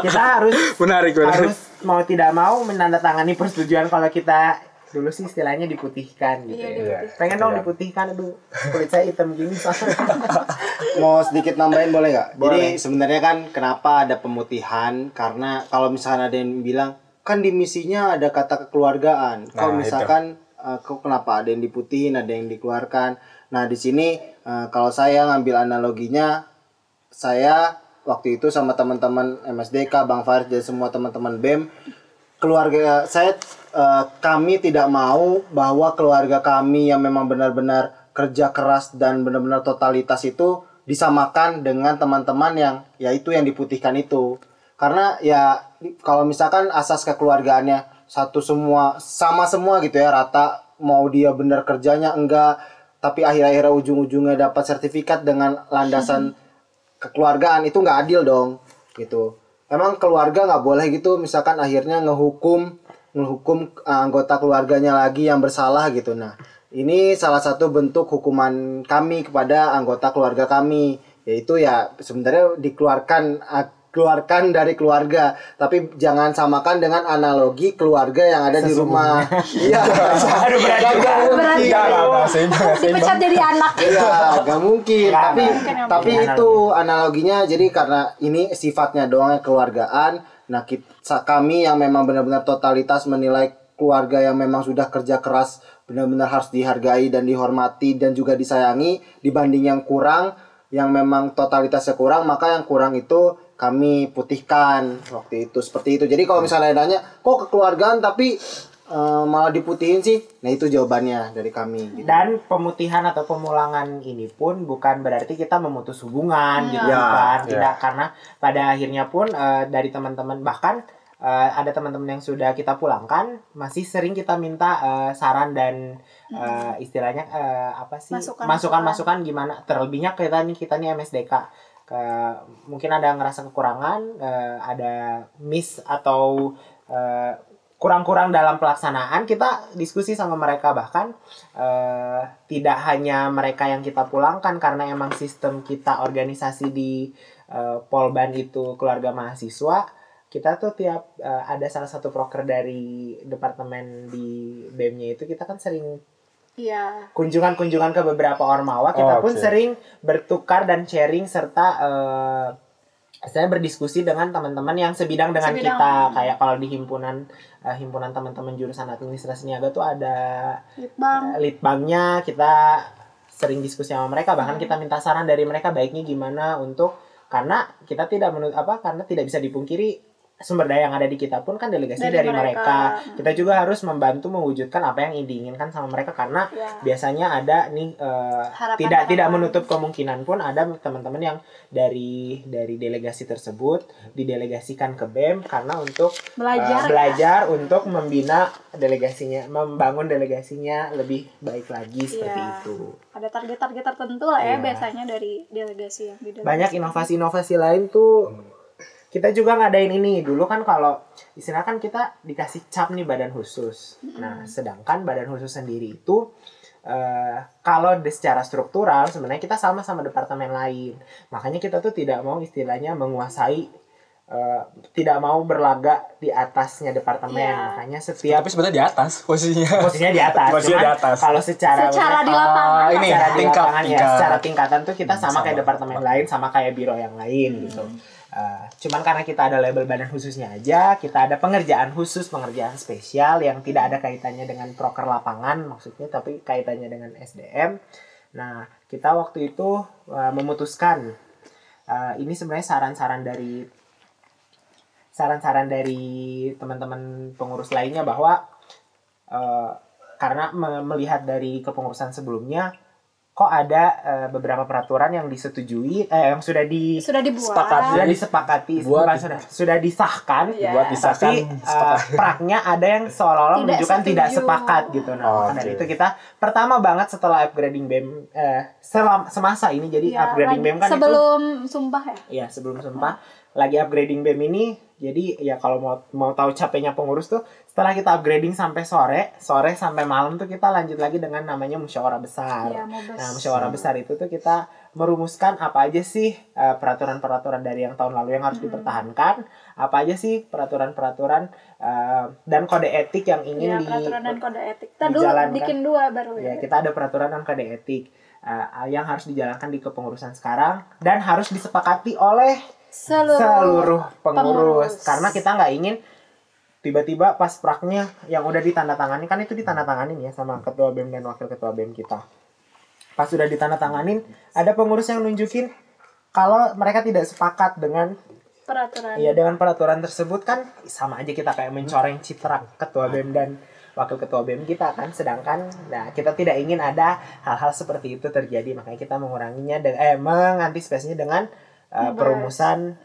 kita harus Menarik, menarik. harus mau tidak mau menandatangani persetujuan kalau kita dulu sih istilahnya diputihkan gitu Iya, ya. diputihkan. Pengen dong Iya. diputihkan aduh kulit saya hitam gini soalnya. Mau sedikit nambahin boleh nggak? Jadi sebenarnya kan kenapa ada pemutihan? Karena kalau misalnya ada yang bilang kan di misinya ada kata kekeluargaan. Kalau Nah, misalkan eh, kok kenapa ada yang diputihin, ada yang dikeluarkan. Nah di sini eh, kalau saya ngambil analoginya, saya waktu itu sama teman-teman MSDK, Bang Faris dan semua teman-teman BEM keluarga saya eh, kami tidak mau bahwa keluarga kami yang memang benar-benar kerja keras dan benar-benar totalitas itu disamakan dengan teman-teman yang ya itu yang diputihkan itu. Karena ya kalau misalkan asas kekeluargaannya satu semua sama semua gitu ya rata mau dia benar kerjanya enggak tapi akhir-akhirnya ujung-ujungnya dapat sertifikat dengan landasan kekeluargaan itu nggak adil dong gitu. Emang keluarga nggak boleh gitu misalkan akhirnya ngehukum ngehukum uh, anggota keluarganya lagi yang bersalah gitu. Nah ini salah satu bentuk hukuman kami kepada anggota keluarga kami yaitu ya sebenarnya dikeluarkan uh, keluarkan dari keluarga tapi jangan samakan dengan analogi keluarga yang ada di rumah iya Aduh berat juga. Iya. Dipecat jadi anak. Iya, gak mungkin. Tapi tapi itu analoginya jadi karena ini sifatnya doang keluargaan. Nah, kita, kami yang memang benar-benar totalitas menilai keluarga yang memang sudah kerja keras benar-benar harus dihargai dan dihormati dan juga disayangi dibanding yang kurang yang memang totalitasnya kurang maka yang kurang itu kami putihkan waktu itu seperti itu jadi kalau misalnya nanya kok kekeluargaan tapi eh, malah diputihin sih nah itu jawabannya dari kami gitu. Dan pemutihan atau pemulangan ini pun bukan berarti kita memutus hubungan gitu Iya. bukan. Iya. Tidak karena pada akhirnya pun eh, dari teman-teman bahkan eh, ada teman-teman yang sudah kita pulangkan masih sering kita minta eh, saran dan eh, istilahnya eh, apa sih Masukan-masukan. masukan-masukan gimana terlebihnya kita nih kita nih MSDK ke mungkin ada ngerasa kekurangan eh, ada miss atau eh, kurang-kurang dalam pelaksanaan kita diskusi sama mereka. Bahkan eh, tidak hanya mereka yang kita pulangkan karena emang sistem kita organisasi di Polban itu keluarga mahasiswa kita tuh tiap eh, ada salah satu proker dari departemen di BEM-nya itu kita kan sering Iya. kunjungan-kunjungan ke beberapa ormawa kita Oh, pun sering bertukar dan sharing serta eh saya berdiskusi dengan teman-teman yang sebidang dengan Sebidang. kita kayak kalau di himpunan eh, himpunan teman-teman jurusan administrasi niaga tuh ada Litbang. eh, litbangnya kita sering diskusi sama mereka bahkan Hmm. kita minta saran dari mereka baiknya gimana untuk karena kita tidak menurut apa karena tidak bisa dipungkiri sumber daya yang ada di kita pun kan delegasi Dari dari, mereka. mereka. Kita juga harus membantu mewujudkan apa yang diinginkan sama mereka karena Ya. biasanya ada nih Harapan-harapan. tidak tidak menutup kemungkinan pun ada teman-teman yang dari dari delegasi tersebut didelegasikan ke BEM karena untuk Belajar. ya. belajar untuk membina delegasinya membangun delegasinya lebih baik lagi seperti Iya. itu Ada target-target tertentu lah ya Iya. biasanya dari delegasi yang di banyak inovasi-inovasi lain tuh kita juga ngadain ini dulu kan kalau istilah kan kita dikasih cap nih badan khusus nah sedangkan badan khusus sendiri itu eh, kalau di- secara struktural sebenarnya kita sama sama departemen lain makanya kita tuh tidak mau istilahnya menguasai eh, tidak mau berlaga di atasnya departemen Iya. makanya setiap Tapi sebenarnya di atas posisinya. posisinya di atas. Posisinya di atas. Kalau secara Secara di Ah, lapangan ini secara di tingkat, lapangan ya, tingkat. secara tingkatan tuh kita Hmm, sama, sama. kayak departemen lain, sama kayak biro yang lain gitu. Uh, cuman karena kita ada label badan khususnya aja, kita ada pengerjaan khusus, pengerjaan spesial yang tidak ada kaitannya dengan proker lapangan maksudnya, tapi kaitannya dengan SDM. Nah, kita waktu itu uh, memutuskan uh, ini sebenarnya saran-saran dari saran-saran dari teman-teman pengurus lainnya bahwa eh, karena me- melihat dari kepengurusan sebelumnya kok ada eh, beberapa peraturan yang disetujui eh yang sudah di sudah dibuat. Sepakati. sudah disepakati Buat- bukan sudah sudah disahkan. Iya. Buat disahkan, tapi eh, praknya ada yang seolah-olah menunjukkan setuju. tidak sepakat gitu. Nah Oh, maka dari itu kita pertama banget setelah upgrading BEM eh, selam- semasa ini jadi Ya, upgrading lagi- BEM kan itu sebelum sumpah ya? Iya sebelum sumpah. Lagi upgrading BEM ini jadi ya kalau mau mau tahu capeknya pengurus tuh setelah kita upgrading sampai sore sore sampai malam tuh kita lanjut lagi dengan namanya musyawarah besar. Mubes. Nah musyawarah besar itu tuh kita merumuskan apa aja sih eh, peraturan-peraturan dari yang tahun lalu yang harus dipertahankan, apa aja sih peraturan-peraturan eh, dan kode etik yang ingin Iya, di peraturan dan kode etik. Kita dulu bikin dua baru ya ya. kita ada peraturan dan kode etik eh, yang harus dijalankan di kepengurusan sekarang dan harus disepakati oleh Seluruh, seluruh pengurus. pengurus. karena kita nggak ingin tiba-tiba pas praknya yang udah ditandatanganin kan itu ditandatanganin ya sama ketua BEM dan wakil ketua BEM kita pas sudah ditandatanganin ada pengurus yang nunjukin kalau mereka tidak sepakat dengan peraturan. ya dengan peraturan tersebut kan sama aja kita kayak mencoreng citra ketua BEM dan wakil ketua BEM kita kan sedangkan nah kita tidak ingin ada hal-hal seperti itu terjadi makanya kita menguranginya dengan eh mengantisipasinya dengan uh, perumusan.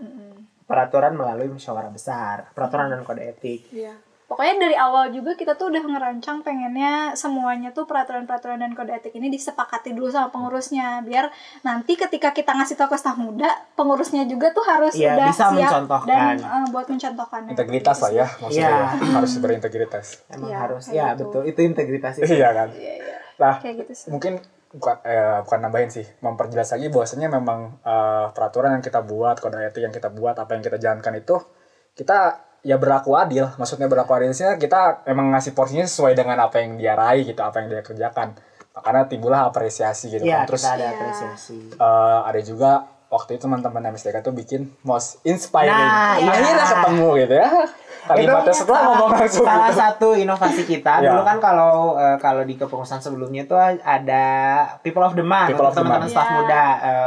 Peraturan melalui musyawarah besar peraturan dan kode etik Iya. Pokoknya dari awal juga kita tuh udah ngerancang pengennya semuanya tuh peraturan-peraturan dan kode etik ini disepakati dulu sama pengurusnya biar nanti ketika kita ngasih tahu ke staf muda pengurusnya juga tuh harus Iya, udah bisa siap mencontohkan. dan eh, buat mencontohkan Integritas lah ya maksudnya ya. harus berintegritas. emang Iya, harus kayak ya gitu. betul itu integritas itu Iya kan. Iya, iya. Nah, kayak gitu sih mungkin bukan eh, bukan nambahin sih, memperjelas lagi bahwasanya memang eh, peraturan yang kita buat, kode etik yang kita buat, apa yang kita jalankan itu kita ya berlaku adil. Maksudnya berlaku adil sih kita emang ngasih porsinya sesuai dengan apa yang dia raih gitu, apa yang dia kerjakan. Makanya timbullah apresiasi gitu Iya, kan. Terus kita ada Iya. apresiasi eh, ada juga waktu itu teman-teman MSDK tuh bikin most inspiring. Nah, iya. Akhirnya ketemu gitu ya. Kalimatnya setelah salah- ngomong langsung salah gitu. satu inovasi kita Ya. dulu kan kalau eh, kalau di kepengurusan sebelumnya itu ada people of the month People untuk of the teman-teman month. staf Ya. muda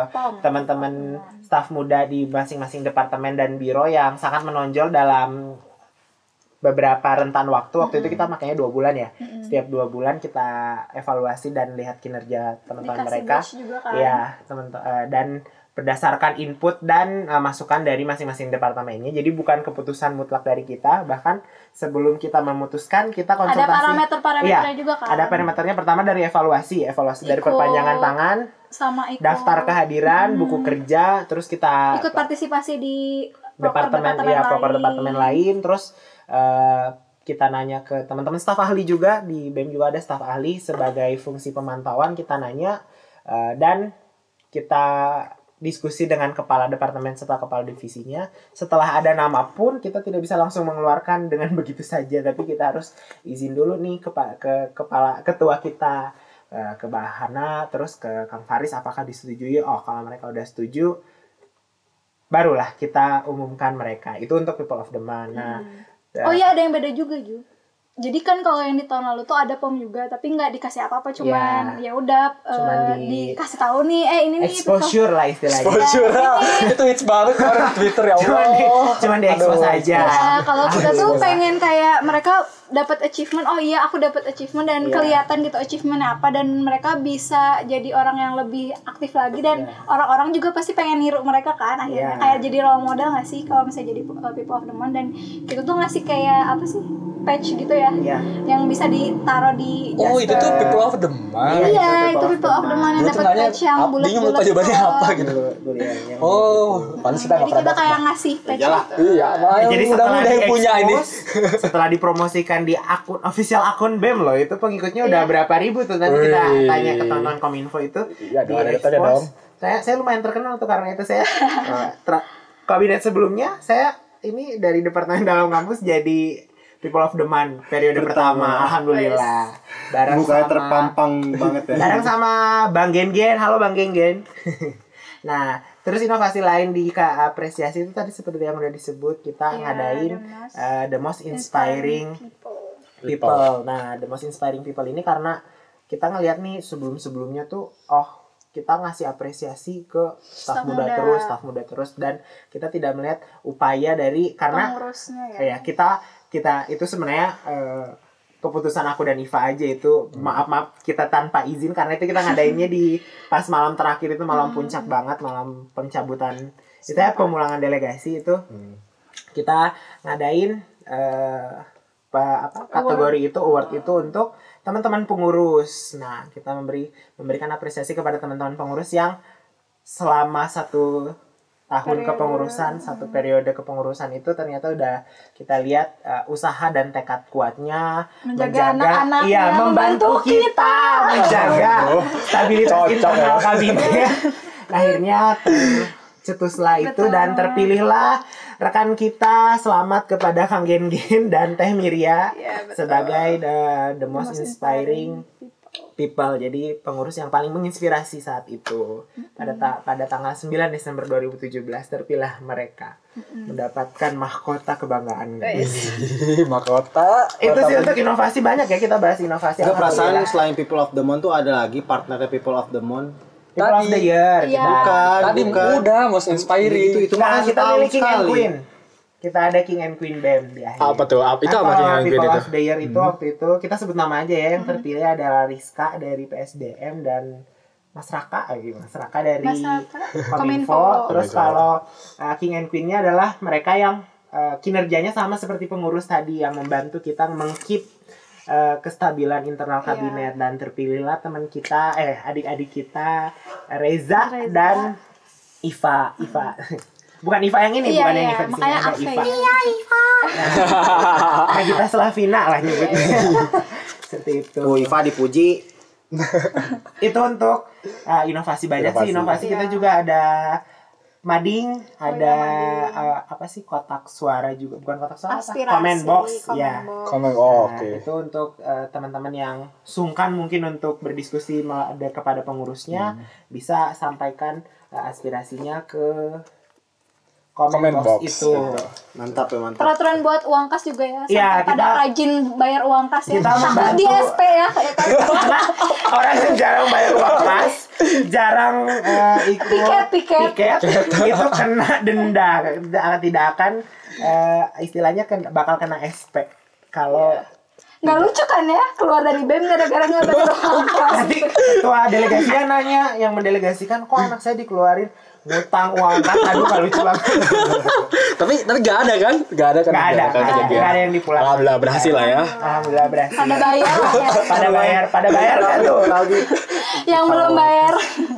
Pom. teman-teman staf muda di masing-masing departemen dan biro yang sangat menonjol dalam beberapa rentan waktu waktu itu kita makanya dua bulan ya setiap dua bulan kita evaluasi dan lihat kinerja teman-teman Dikasih mereka juga kan Iya, teman eh, dan berdasarkan input dan eh, masukan dari masing-masing departemennya. Jadi bukan keputusan mutlak dari kita, bahkan sebelum kita memutuskan kita ada konsultasi. parameter-parameternya Iya, juga kan? Ada parameternya. Pertama dari evaluasi, evaluasi dari Ikut perpanjangan tangan, sama ikut. daftar kehadiran, buku kerja, terus kita ikut partisipasi di proker departemen ya proker departemen lain. Terus eh, kita nanya ke teman-teman staf ahli juga. Di BEM juga ada staf ahli sebagai fungsi pemantauan. Kita nanya eh, dan kita diskusi dengan kepala departemen serta kepala divisinya. Setelah ada nama pun kita tidak bisa langsung mengeluarkan dengan begitu saja. Tapi kita harus izin dulu nih ke ke kepala ketua kita eh, ke Bahana terus ke Kang Faris apakah disetujui? Oh kalau mereka udah setuju barulah kita umumkan mereka. Itu untuk people of the month nah Oh iya ada yang beda juga Ju. Jadi kan kalau yang di tahun lalu tuh ada pom juga tapi nggak dikasih apa-apa cuman ya udah eh, Cuman di- dikasih tahu nih eh ini nih exposure lah istilahnya. Exposure. itu hits banget kemarin di Twitter ya Allah. cuman di, cuman di expose aja. Ya, kalau kita tuh pengen kayak mereka dapat achievement, oh iya aku dapat achievement dan Iya. kelihatan gitu achievementnya apa dan mereka bisa jadi orang yang lebih aktif lagi dan orang-orang juga pasti pengen niru mereka kan akhirnya Iya. kayak jadi role model gak sih kalau misalnya jadi uh, people of the month dan kita tuh ngasih kayak apa sih patch gitu ya Iya. yang bisa ditaruh di Oh, itu tuh people of the month. Iya, iya itu itu people of the month yang dapat patch yang bulat bingung lupa jawabannya apa gitu. Ya, ya. yang Oh, pantas kita Jadi nggak kita pernah kayak ngasih patch gitu. Iya, Jadi setelah punya ini. setelah dipromosikan di akun official akun BEM loh, itu pengikutnya udah Iya. berapa ribu tuh nanti kita tanya ke teman-teman Kominfo itu Iya di-expose. dong. Saya saya lumayan terkenal tuh karena itu saya eh, tra- kabinet sebelumnya saya ini dari departemen dalam kampus jadi People of the Month periode pertama, Pertama. alhamdulillah. Bareng Mukanya sama- terpampang banget ya. Bareng sama Bang Gen Gen, halo Bang Gen Gen. nah, terus inovasi lain di Ka- apresiasi itu tadi seperti yang udah disebut kita Iya, ngadain the most uh, the most inspiring people. Nah, the most inspiring people ini karena kita ngelihat nih sebelum-sebelumnya tuh oh kita ngasih apresiasi ke staff muda, muda. terus, staff muda terus dan kita tidak melihat upaya dari karena ya. ya kita kita itu sebenarnya eh, keputusan aku dan Iva aja itu maaf maaf kita tanpa izin karena itu kita ngadainnya di pas malam terakhir itu malam puncak banget malam pencabutan. Itu ya pemulangan delegasi itu. Kita ngadain pa- apa kategori itu award itu untuk teman-teman pengurus. Nah kita memberi memberikan apresiasi kepada teman-teman pengurus yang selama satu tahun Periode. kepengurusan satu periode kepengurusan itu ternyata udah kita lihat uh, usaha dan tekad kuatnya Menjaga anak-anaknya, iya membantu membantu kita menjaga stabilitas Cocok internal ya. kabinet akhirnya tercetuslah itu Betul. dan terpilihlah rekan kita selamat kepada Kang Gen Gen dan Teh Miria betul. sebagai the, the most most inspiring people jadi pengurus yang paling menginspirasi saat itu pada ta- pada tanggal 9 Desember 2017 terpilih mereka mendapatkan mahkota kebanggaan Mahkota. itu sih untuk inovasi banyak ya kita bahas inovasi Ada perasaan selain People of the Month tuh ada lagi partnernya People of the Month. People of the year Iya. Bukan, Tadi bukan. udah most inspiring. Itu itu nah kita and sekali. Queen kita ada King and Queen band di akhir Apa tuh? Apa itu apa King and Queen People itu? Hmm. of the Year itu waktu itu kita sebut nama aja ya yang terpilih adalah Rizka dari PSDM dan Mas Raka lagi Mas Raka dari Mas Raka, Kominfo. Kominfo. Terus Kominfo. kalau uh, King and Queen-nya adalah mereka yang uh, kinerjanya sama seperti pengurus tadi yang membantu kita mengkip uh, kestabilan internal Iya. kabinet dan terpilihlah teman kita eh adik-adik kita Reza, Reza. dan Iva Iva bukan Iva yang ini Iya, bukan yang iya, Iva di sini ada. Iva Iya, nah, kita Slavina lah nyebutnya seperti itu Tuh Iva dipuji. itu untuk uh, inovasi banyak sih inovasi Inovasi. kita Iya. juga ada mading ada mading. uh, apa sih kotak suara juga bukan kotak suara apa? Aspirasi. comment box comment ya box. Komen. Oh, Nah, oke. itu untuk uh, teman-teman yang sungkan mungkin untuk berdiskusi kepada pengurusnya Hmm. bisa sampaikan uh, aspirasinya ke comment, Comment box, box. itu Mantap ya mantap. Peraturan buat uang kas juga ya. Sampai Iya, pada kita- rajin bayar uang kas ya. kita membantu- di SP ya. ya kan? Karena orang yang jarang bayar uang kas, jarang eh, ikut Piket, piket. itu kena denda, Tidak- tidak akan eh, istilahnya kan bakal kena SP. Kalau Nggak lucu kan ya keluar dari BEM gara-gara nggak bayar uang kas. nanti ketua delegasinya nanya yang mendelegasikan kok anak saya dikeluarin ngutang uang kas, aduh kalau lucu banget. Tapi tapi gak ada kan? Gak ada kan? Nggak ada, nggak ada, nggak ada yang dipulang. Alhamdulillah berhasil lah ya. Alhamdulillah berhasil. Pada bayar ya. Pada bayar, pada bayar kan tuh. Yang belum bayar.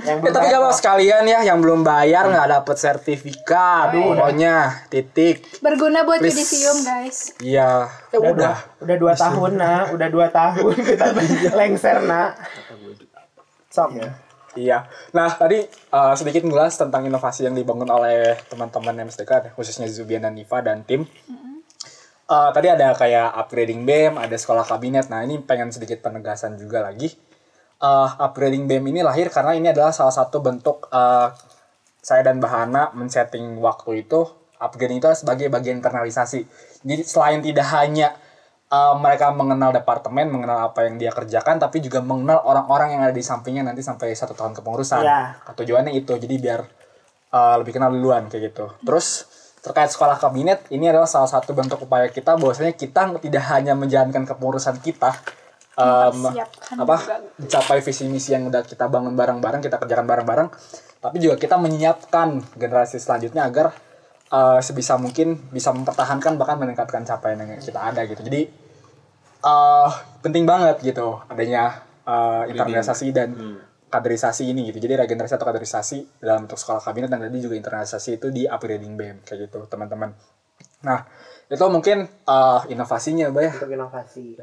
Yang Eh, belum tapi kalau oh. sekalian ya yang belum bayar nggak dapet sertifikat, pokoknya titik. Berguna buat Please. yudisium guys. Iya. Ya udah, udah. udah dua tahun nah udah dua tahun kita lengser nak sok Iya. Nah tadi eh, sedikit ngulas tentang inovasi yang dibangun oleh teman-teman MSDK, khususnya Zubian dan Niva dan tim. Eh, tadi ada kayak upgrading BEM, ada sekolah kabinet. Nah ini pengen sedikit penegasan juga lagi. Eh, upgrading BEM ini lahir karena ini adalah salah satu bentuk eh, saya dan Bahana men-setting waktu itu upgrading itu sebagai bagian internalisasi. Jadi selain tidak hanya uh, mereka mengenal departemen, mengenal apa yang dia kerjakan, tapi juga mengenal orang-orang yang ada di sampingnya nanti sampai satu tahun kepengurusan. Iya. Tujuannya itu, jadi biar uh, lebih kenal duluan kayak gitu. Terus terkait sekolah kabinet, ini adalah salah satu bentuk upaya kita bahwasanya kita tidak hanya menjalankan kepengurusan kita, um, apa juga. mencapai visi misi yang udah kita bangun bareng-bareng, kita kerjakan bareng-bareng, tapi juga kita menyiapkan generasi selanjutnya agar uh, sebisa mungkin bisa mempertahankan bahkan meningkatkan capaian yang kita ada gitu. Jadi uh, penting banget gitu adanya uh, internalisasi dan kaderisasi ini gitu. Jadi regenerasi atau kaderisasi dalam bentuk sekolah kabinet dan tadi juga internalisasi itu di upgrading BEM kayak gitu teman-teman. Nah itu mungkin eh, inovasinya bah ya. Untuk inovasi.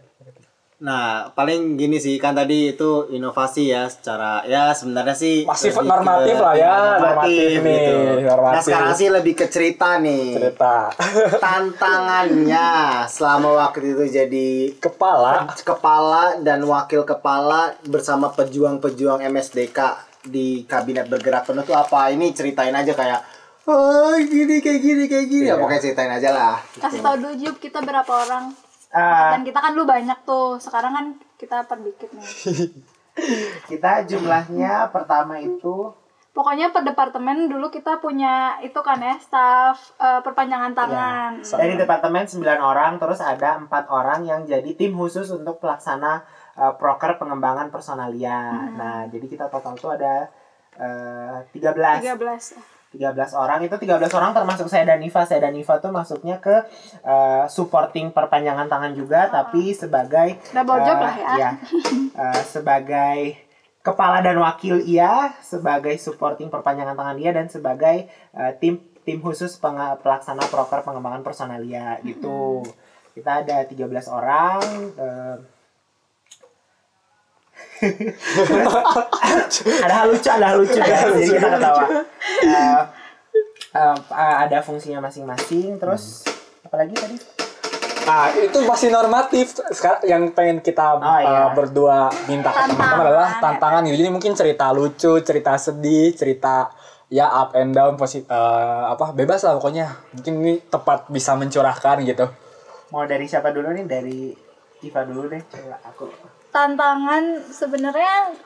Nah, paling gini sih kan tadi itu inovasi ya secara ya sebenarnya sih Masih normatif lah ya, normatif nih, Nah, normatif. sekarang sih lebih ke cerita nih. Cerita Tantangannya selama waktu itu jadi kepala kepala dan wakil kepala bersama pejuang-pejuang MSDK di kabinet bergerak penuh tuh apa? Ini ceritain aja kayak Oh gini kayak gini kayak gini ya Iya. pokoknya ceritain aja lah. Kasih tau dulu Jup kita berapa orang. Ah, Dan kita kan dulu banyak tuh. Sekarang kan kita perdikit nih. kita jumlahnya pertama itu Pokoknya per departemen dulu kita punya itu kan ya staff eh, perpanjangan tangan. dari departemen 9 orang terus ada empat orang yang jadi tim khusus untuk pelaksana uh, proker pengembangan personalia. Nah, jadi kita total tuh ada uh, 13 13. 13 orang itu 13 orang termasuk saya dan Niva. Saya dan Niva tuh masuknya ke uh, supporting perpanjangan tangan juga tapi sebagai Double job uh, lah ya. iya. Uh, sebagai kepala dan wakil iya, sebagai supporting perpanjangan tangan dia dan sebagai uh, tim tim khusus pelaksana proker pengembangan personalia gitu. Kita ada 13 orang uh, ada hal lucu, ada hal lucu guys. Jadi kita ketawa. Eh, eh, ada fungsinya masing-masing. Terus apa lagi tadi? Nah, itu masih normatif. Sekarang yang pengen kita Oh, iya. uh, berdua minta ke teman-teman adalah tantangan gitu. Jadi mungkin cerita lucu, cerita sedih, cerita ya up and down posi uh, apa bebas lah pokoknya. Mungkin ini tepat bisa mencurahkan gitu. Mau dari siapa dulu nih? Dari Iva dulu deh. Coba aku. Tantangan sebenarnya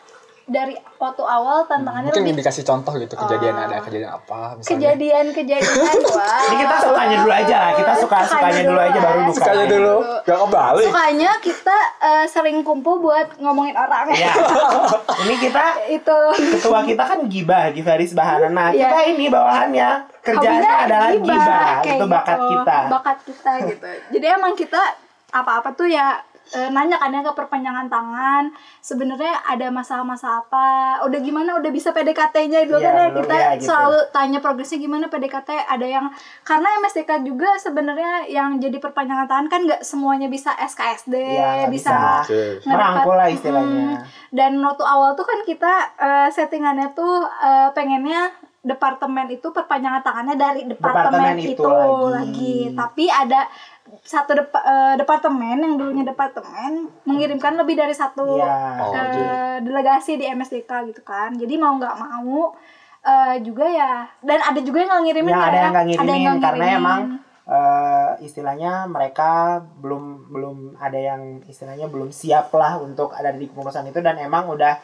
dari waktu awal tantangannya Mungkin lebih dikasih contoh gitu kejadian ada kejadian apa misalnya. kejadian-kejadian wah. Ini kita sukanya dulu aja lah. Kita suka sukanya dulu aja baru duka. Sukanya dulu, gak kebalik. Sukanya kita eh, sering kumpul buat ngomongin orang. Iya. Ini kita itu ketua kita kan gibah, Givaris Bahana. Nah, Iya. kita ini bawahannya kerjaannya hobinya adalah gibah. kayak Itu bakat gitu. kita. Bakat kita gitu. Jadi emang kita apa-apa tuh ya eh, nanya kan ya ke perpanjangan tangan sebenarnya ada masalah-masalah apa udah gimana udah bisa PDKT-nya dulu Iya, kan ya kita ya, gitu. selalu tanya progresnya gimana PDKT ada yang karena MSDK juga sebenarnya yang jadi perpanjangan tangan kan nggak semuanya bisa SKSD nggak bisa, bisa. Merangkul lah istilahnya. Hmm. dan waktu awal tuh kan kita eh, settingannya tuh eh, pengennya departemen itu perpanjangan tangannya dari departemen, Departemen itu, itu lagi. lagi. tapi ada satu depa- eh, departemen yang dulunya departemen mengirimkan lebih dari satu Iya. Oh, jadi- delegasi di MSDK gitu kan jadi mau nggak mau eh, juga ya dan ada juga yang nggak ngirimin Ya, ya ada yang nggak Ada ngirimin nggak karena ngirimin. emang eh, istilahnya mereka belum belum ada yang istilahnya belum siap lah untuk ada di kepengurusan itu dan emang udah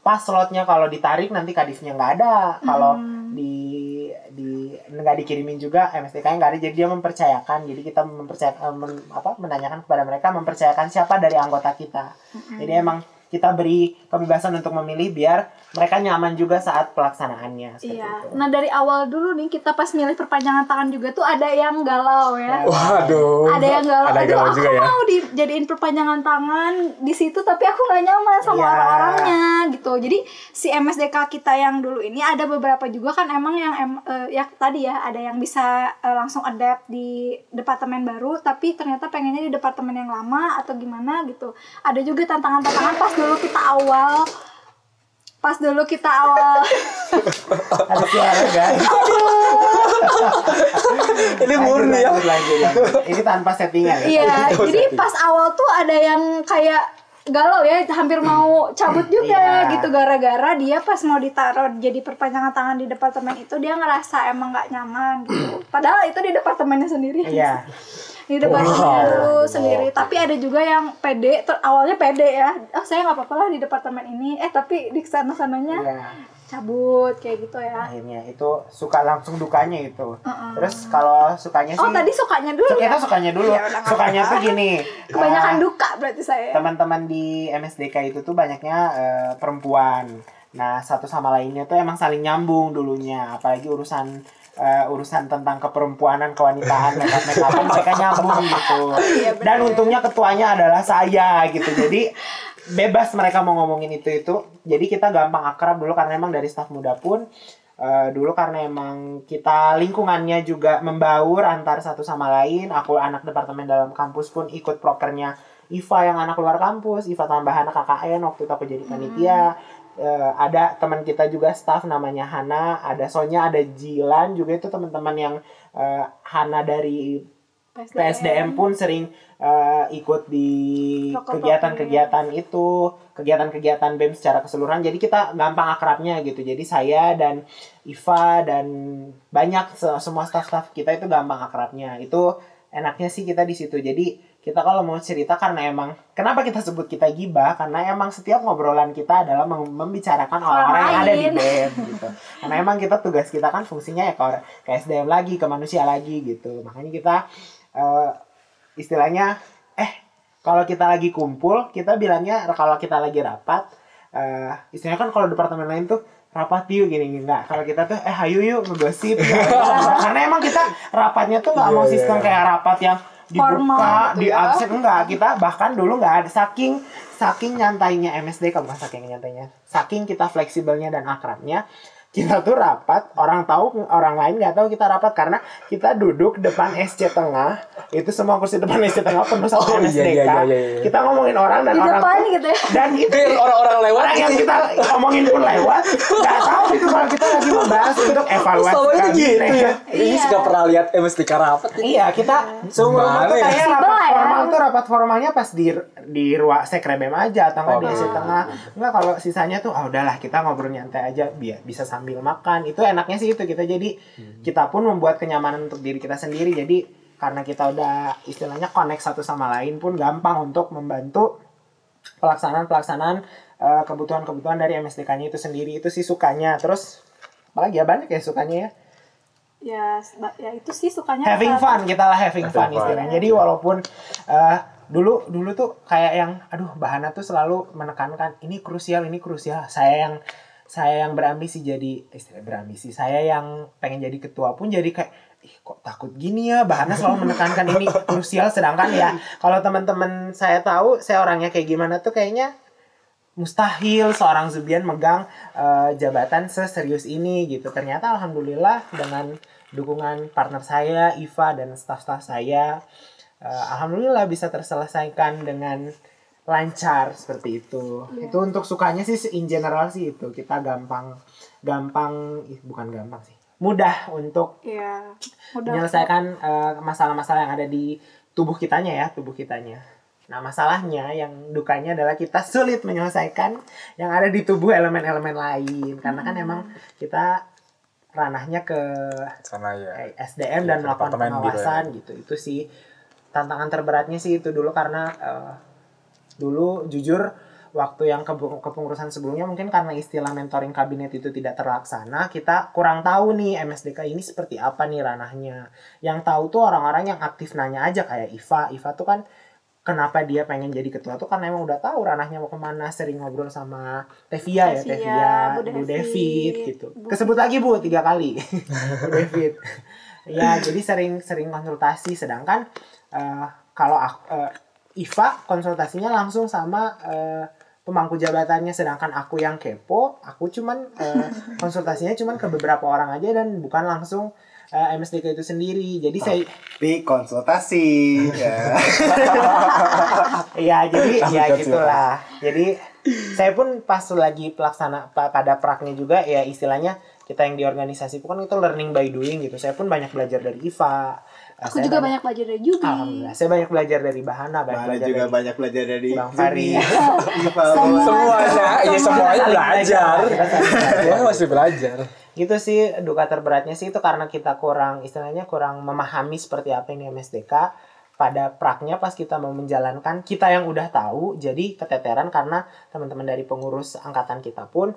pas slotnya kalau ditarik nanti kadifnya nggak ada kalau Hmm. di di nggak dikirimin juga MSTK nya nggak ada. Jadi dia mempercayakan. Jadi kita mempercayakan men- apa menanyakan kepada mereka mempercayakan siapa dari anggota kita. Jadi emang kita beri kebebasan untuk memilih biar mereka nyaman juga saat pelaksanaannya Iya. itu. Nah dari awal dulu nih kita pas milih perpanjangan tangan juga tuh ada yang galau ya. Waduh. ada yang galau, Ada aduh galau aku juga ya. mau dijadiin perpanjangan tangan di situ tapi aku nggak nyaman sama Iya. orang-orangnya gitu jadi si MSDK kita yang dulu ini ada beberapa juga kan emang yang em, eh, ya tadi ya ada yang bisa eh, langsung adapt di departemen baru tapi ternyata pengennya di departemen yang lama atau gimana gitu ada juga tantangan-tantangan pas dulu kita awal. Pas dulu kita awal. Ada suara guys. Ini murni ya. Ini tanpa settingan ya. Iya, jadi pas awal tuh ada yang kayak galau ya, hampir mau cabut juga Iya. gitu. Gara-gara dia pas mau ditaruh jadi perpanjangan tangan di departemen itu dia ngerasa emang nggak nyaman gitu. Padahal itu di departemennya sendiri. iya Di departemen Wow. dulu sendiri. Tapi ada juga yang pede, ter- awalnya pede ya. Oh, saya nggak apa-apa lah di departemen ini. Eh, tapi di sana-sananya iya cabut kayak gitu ya. akhirnya itu suka langsung dukanya itu Heeh. terus kalau sukanya sih Oh, tadi sukanya dulu Suka- ya. kita sukanya dulu nggak sukanya tuh gini Kebanyakan eh, duka berarti saya. teman-teman di MSDK itu tuh banyaknya eh, perempuan. Nah, satu sama lainnya tuh emang saling nyambung dulunya, apalagi urusan eh, urusan tentang keperempuanan, kewanitaan, makeup makapan mereka nyambung gitu. Iya, bener. Dan untungnya ketuanya adalah saya gitu. Jadi bebas mereka mau ngomongin itu itu jadi kita gampang akrab dulu karena emang dari staf muda pun eh, dulu karena emang kita lingkungannya juga membaur antar satu sama lain aku anak departemen dalam kampus pun ikut prokernya Iva yang anak luar kampus Iva tambahan KKN waktu itu aku jadi panitia Eh, ada teman kita juga staff namanya Hana ada Sonya ada Jilan juga itu teman-teman yang eh, Hana dari PSDM pun sering eh, ikut di kegiatan-kegiatan itu, kegiatan-kegiatan BEM secara keseluruhan. Jadi kita gampang akrabnya gitu. Jadi saya dan Iva dan banyak se- semua staff-staff kita itu gampang akrabnya. Itu enaknya sih kita di situ. Jadi kita kalau mau cerita karena emang kenapa kita sebut kita gibah karena emang setiap ngobrolan kita adalah mem- membicarakan orang-orang yang ada di. BEM gitu. Karena emang kita tugas kita kan fungsinya ya ke, ke SDM lagi, ke manusia lagi gitu. Makanya kita eh, istilahnya eh kalau kita lagi kumpul kita bilangnya kalau kita lagi rapat eh istilahnya kan kalau departemen lain tuh rapat yuk gini gini nggak kalau kita tuh eh ayo yuk ngegosip karena emang kita rapatnya tuh nggak mau sistem kayak rapat yang dibuka Formal gitu di ya. absen enggak kita bahkan dulu nggak ada saking saking nyantainya MSD bukan saking nyantainya saking kita fleksibelnya dan akrabnya kita tuh rapat orang tahu orang lain nggak tahu kita rapat karena kita duduk depan SC tengah itu semua kursi depan SC tengah penuh sama Oh, iya, MSDK iya, iya, iya. kita ngomongin orang dan Di orang depan tuh- gitu ya. dan itu Itu orang-orang lewat orang yang gitu. kita ngomongin pun lewat nggak tahu itu kalau kita lagi membahas untuk evaluasi Selama itu gitu ya. Ini Iya. suka pernah lihat MSTK rapat. Iya, kita seumur umur Gimana tuh ya? Fleksibel rapat formal tuh rapat formalnya pas di di ruang sekrebem aja atau enggak di. SC tengah. Enggak kalau sisanya tuh ah udahlah kita ngobrol nyantai aja biar bisa sambil makan. Itu enaknya sih itu kita jadi kita pun membuat kenyamanan untuk diri kita sendiri. Jadi karena kita udah istilahnya connect satu sama lain pun gampang untuk membantu pelaksanaan-pelaksanaan eh, kebutuhan-kebutuhan dari MSDK-nya itu sendiri. Itu sih sukanya. Terus apalagi ya banyak ya sukanya ya. Ya, ya itu sih sukanya. having fun kita lah having, fun fun. istilahnya jadi walaupun eh, dulu dulu tuh kayak yang aduh bahana tuh selalu menekankan ini krusial ini krusial saya yang saya yang berambisi jadi istilah berambisi saya yang pengen jadi ketua pun jadi kayak ih kok takut gini ya bahana selalu menekankan ini krusial sedangkan ya kalau teman-teman saya tahu saya orangnya kayak gimana tuh kayaknya mustahil seorang Zubian megang eh, jabatan seserius ini gitu. Ternyata alhamdulillah dengan dukungan partner saya, Iva dan staf-staf saya, eh, alhamdulillah bisa terselesaikan dengan lancar seperti itu. Itu untuk sukanya sih in general sih itu kita gampang gampang ih, bukan gampang sih. Mudah untuk Iya. Udah. menyelesaikan eh, masalah-masalah yang ada di tubuh kitanya ya, tubuh kitanya. Nah, masalahnya yang dukanya adalah kita sulit menyelesaikan yang ada di tubuh elemen-elemen lain karena kan emang kita ranahnya ke Sama ya. SDM dan Iya, melakukan departemen gitu pengawasan gitu, Itu sih tantangan terberatnya sih itu dulu karena eh, dulu jujur waktu yang kebu- kepengurusan sebelumnya mungkin karena istilah mentoring kabinet itu tidak terlaksana kita kurang tahu nih MSDK ini seperti apa nih ranahnya. Yang tahu tuh orang-orang yang aktif nanya aja kayak Iva. Iva tuh kan kenapa dia pengen jadi ketua tuh karena emang udah tahu ranahnya mau ke mana sering ngobrol sama Tevia ya Tevia, Bu Bu, David, gitu. Bu- kesebut lagi Bu tiga kali. Bu David. Ya jadi sering sering konsultasi sedangkan eh, kalau aku, eh, Iva konsultasinya langsung sama eh, pemangku jabatannya sedangkan aku yang kepo aku cuman eh, konsultasinya cuman ke beberapa orang aja dan bukan langsung eh, MSDK itu sendiri jadi saya Tapi konsultasi ya. Iya, jadi ya gitulah. Jadi saya pun pas lagi pelaksana pa- pada praknya juga ya istilahnya kita yang di organisasi pun itu learning by doing gitu. Saya pun banyak belajar dari Iva. Aku Saya juga banyak belajar dari Jubi. Alhamdulillah, saya banyak belajar dari Bahana, banyak belajar juga dari banyak belajar dari Bang Fari. Iva. Semua. Semuanya, iya semuanya. Kita belajar. Semuanya masih belajar. gitu sih duka terberatnya sih itu karena kita kurang istilahnya kurang memahami seperti apa ini MSDK pada praknya pas kita mau menjalankan kita yang udah tahu jadi keteteran karena teman-teman dari pengurus angkatan kita pun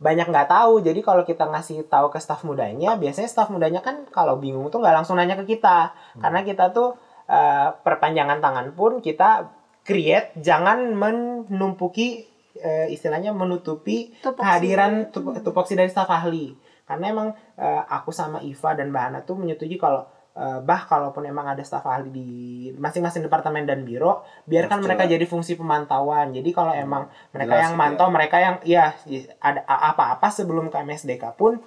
banyak nggak tahu. Jadi kalau kita ngasih tahu ke staf mudanya biasanya staf mudanya kan kalau bingung tuh nggak langsung nanya ke kita. Karena kita tuh eh, perpanjangan tangan pun kita create jangan menumpuki eh, istilahnya menutupi Tupoksi. kehadiran tup- tupoksi dari staf ahli. Karena emang eh, aku sama Iva dan Mbak Hana tuh menyetujui kalau eh, bah kalaupun emang ada staf ahli di masing-masing departemen dan biro biarkan Harus mereka jelas. jadi fungsi pemantauan. Jadi kalau emang mereka Jelas yang mantau mereka yang iya ada apa-apa sebelum ke MSDK pun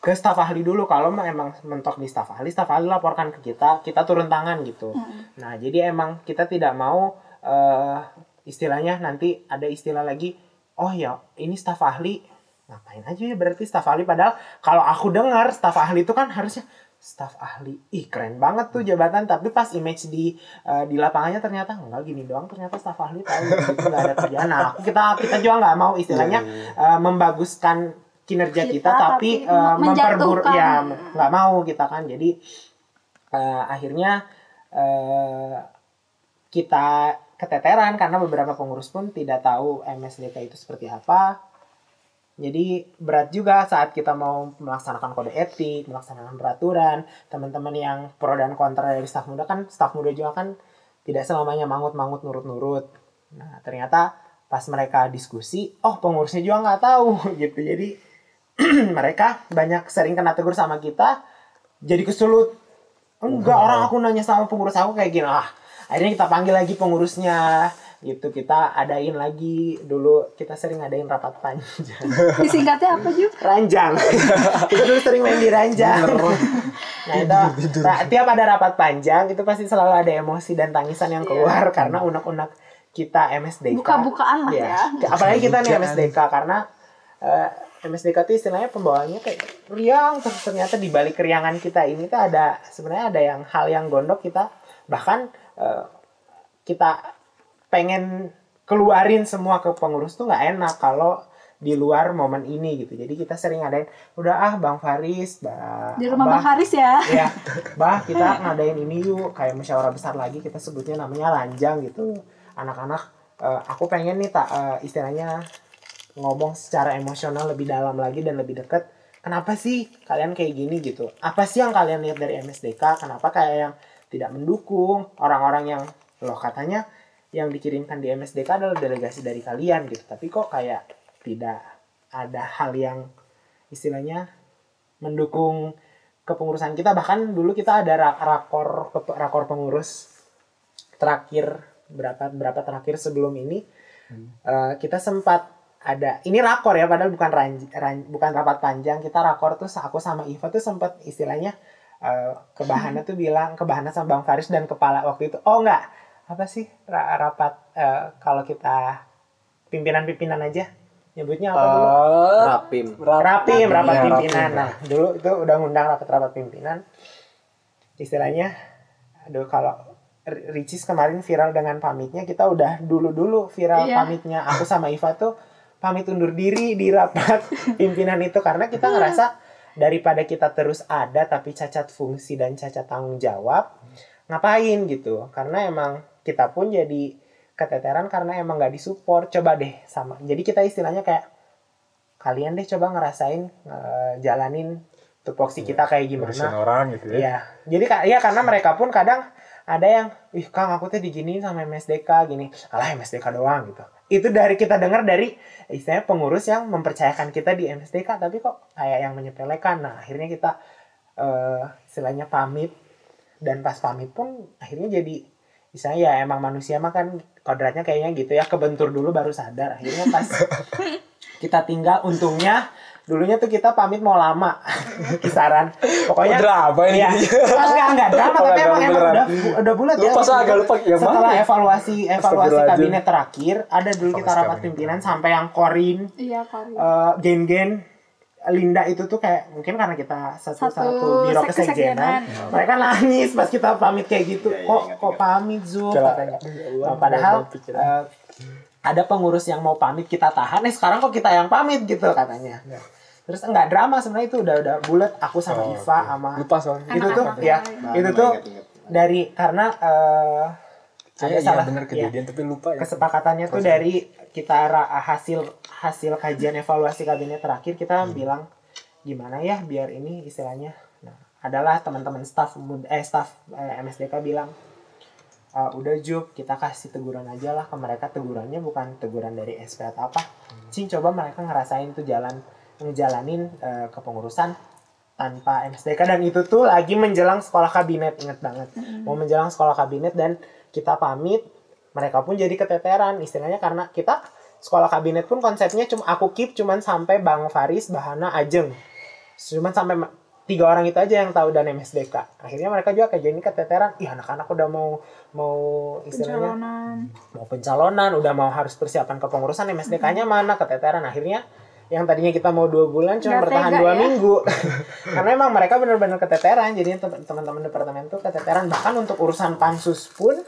ke staf ahli dulu. Kalau emang mentok di staf ahli staf ahli laporkan ke kita kita turun tangan gitu. Nah jadi emang kita tidak mau eh, istilahnya nanti ada istilah lagi oh ya ini staf ahli ngapain aja ya berarti staf ahli? Padahal kalau aku dengar staf ahli itu kan harusnya staf ahli. Ih keren banget tuh jabatan tapi pas image di eh, di lapangannya ternyata enggak gini doang ternyata staf ahli tahu nggak ada kerjaan. Nah aku kita kita juga nggak mau istilahnya eh, membaguskan kinerja kita, Kita, tapi, tapi eh, memperbur menjatuhkan. ya nggak mau kita kan. Jadi eh, akhirnya eh, kita keteteran karena beberapa pengurus pun tidak tahu MSDK itu seperti apa jadi berat juga saat kita mau melaksanakan kode etik, melaksanakan peraturan, teman-teman yang pro dan kontra dari staf muda kan, staf muda juga kan tidak selamanya mangut-mangut nurut-nurut. Nah ternyata pas mereka diskusi, oh pengurusnya juga nggak tahu gitu. Jadi mereka banyak sering kena tegur sama kita, jadi kesulut. Enggak orang aku nanya sama pengurus aku kayak gini, ah akhirnya kita panggil lagi pengurusnya gitu kita adain lagi. Dulu kita sering adain rapat panjang. Disingkatnya apa Ju? ranjang. Kita dulu sering main di ranjang. Nah itu ta- tiap ada rapat panjang itu pasti selalu ada emosi dan tangisan yang keluar karena unek-unek kita MSDK Buka-bukaan lah ya. apalagi kita nih MSDK karena eh, MSDK itu istilahnya pembawaannya kayak riang terus ternyata di balik keriangan kita ini tuh ada sebenarnya ada yang hal yang gondok kita bahkan eh, kita pengen keluarin semua ke pengurus tuh nggak enak kalau di luar momen ini gitu. Jadi kita sering ngadain udah ah bang Faris bah, Di rumah Bang Haris ya. ya bah kita ngadain ini yuk. Kayak musyawarah besar lagi kita sebutnya namanya lanjang gitu. Anak-anak eh, aku pengen nih tak eh, istilahnya ngomong secara emosional lebih dalam lagi dan lebih deket. Kenapa sih kalian kayak gini? gitu. Apa sih yang kalian lihat dari MSDK kenapa kayak yang tidak mendukung orang-orang yang loh katanya yang dikirimkan di MSDK adalah delegasi dari kalian gitu. Tapi kok kayak tidak ada hal yang istilahnya mendukung kepengurusan kita. Bahkan dulu kita ada ra- rakor rakor pengurus terakhir berapa berapa terakhir sebelum ini eh, kita sempat ada ini rakor ya padahal bukan ranj, ran- bukan rapat panjang. Kita rakor tuh aku sama Iva tuh sempat istilahnya eh, kebahana tuh bilang kebahana sama Bang Faris dan kepala waktu itu oh enggak apa sih ra- rapat eh, kalau kita pimpinan-pimpinan aja nyebutnya apa dulu? Eh, Rapim. rapim rapat Iya, pimpinan. Rapim, nah dulu itu udah ngundang rapat rapat pimpinan. Istilahnya aduh kalau Ricis kemarin viral dengan pamitnya kita udah dulu dulu viral Iya. pamitnya. Aku sama Iva tuh pamit undur diri di rapat pimpinan itu karena kita ngerasa daripada kita terus ada tapi cacat fungsi dan cacat tanggung jawab ngapain gitu? Karena emang kita pun jadi keteteran karena emang gak disupport coba deh sama jadi kita istilahnya kayak kalian deh coba ngerasain eh, jalanin tupoksi kita kayak gimana orang gitu ya. Iya. Jadi iya karena mereka pun kadang ada yang, ih Kang aku tuh diginiin sama MSDK gini. Alah MSDK doang gitu. Itu dari kita dengar dari istilahnya pengurus yang mempercayakan kita di MSDK tapi kok kayak yang menyepelekan. Nah, akhirnya kita eh istilahnya pamit dan pas pamit pun akhirnya jadi misalnya ya emang manusia mah kan kodratnya kayaknya gitu ya kebentur dulu baru sadar akhirnya pas kita tinggal untungnya dulunya tuh kita pamit mau lama kisaran pokoknya drama ini. Iya. enggak enggak drama Oh, tapi emang drama emang udah udah bulat ya Lupa saya agak lupa yang setelah mana ya? evaluasi evaluasi kabinet terakhir ada dulu kita rapat pimpinan sampai yang korin Iya, Kori. eh, gen-gen Linda itu tuh kayak mungkin karena kita satu Satu satu biro sek- kesekjenan mereka nangis pas kita pamit kayak gitu. Kok kok pamit Zul katanya. Allah, Nah, padahal Allah, pikiran. eh, ada pengurus yang mau pamit kita tahan. Eh sekarang kok kita yang pamit gitu katanya. Terus enggak drama sebenarnya itu udah udah bulat. Aku sama Oh, Iva oke. sama lupa soalnya. itu tuh Anak-anak ya lain. itu tuh dari karena eh Kayaknya ada iya salah bener ya, kejadian tapi lupa ya. kesepakatannya tuh dari kita hasil hasil kajian evaluasi kabinet terakhir kita bilang gimana ya biar ini istilahnya? Nah adalah teman-teman staff eh staff eh, MSDK bilang "Ah, udah Jup kita kasih teguran aja lah ke mereka. Tegurannya bukan teguran dari SP atau apa. Cing coba mereka ngerasain tuh jalan ngejalanin eh, kepengurusan tanpa MSDK dan itu tuh lagi menjelang sekolah kabinet inget banget. Mau menjelang sekolah kabinet dan kita pamit mereka pun jadi keteteran istilahnya karena kita sekolah kabinet pun konsepnya cuma aku keep cuman sampai Bang Faris Bahana Ajeng. Cuman sampai tiga orang itu aja yang tahu dan MSDK akhirnya mereka juga kayak jadi keteteran. Ih anak-anak udah mau mau istilahnya Pencalonan. mau pencalonan udah mau harus persiapan kepengurusan MSDK-nya mana? Keteteran. Akhirnya yang tadinya kita mau dua bulan cuma bertahan dua ya. minggu. Karena emang mereka benar-benar keteteran. Tem- teman-teman departemen tuh keteteran. Bahkan untuk urusan pansus pun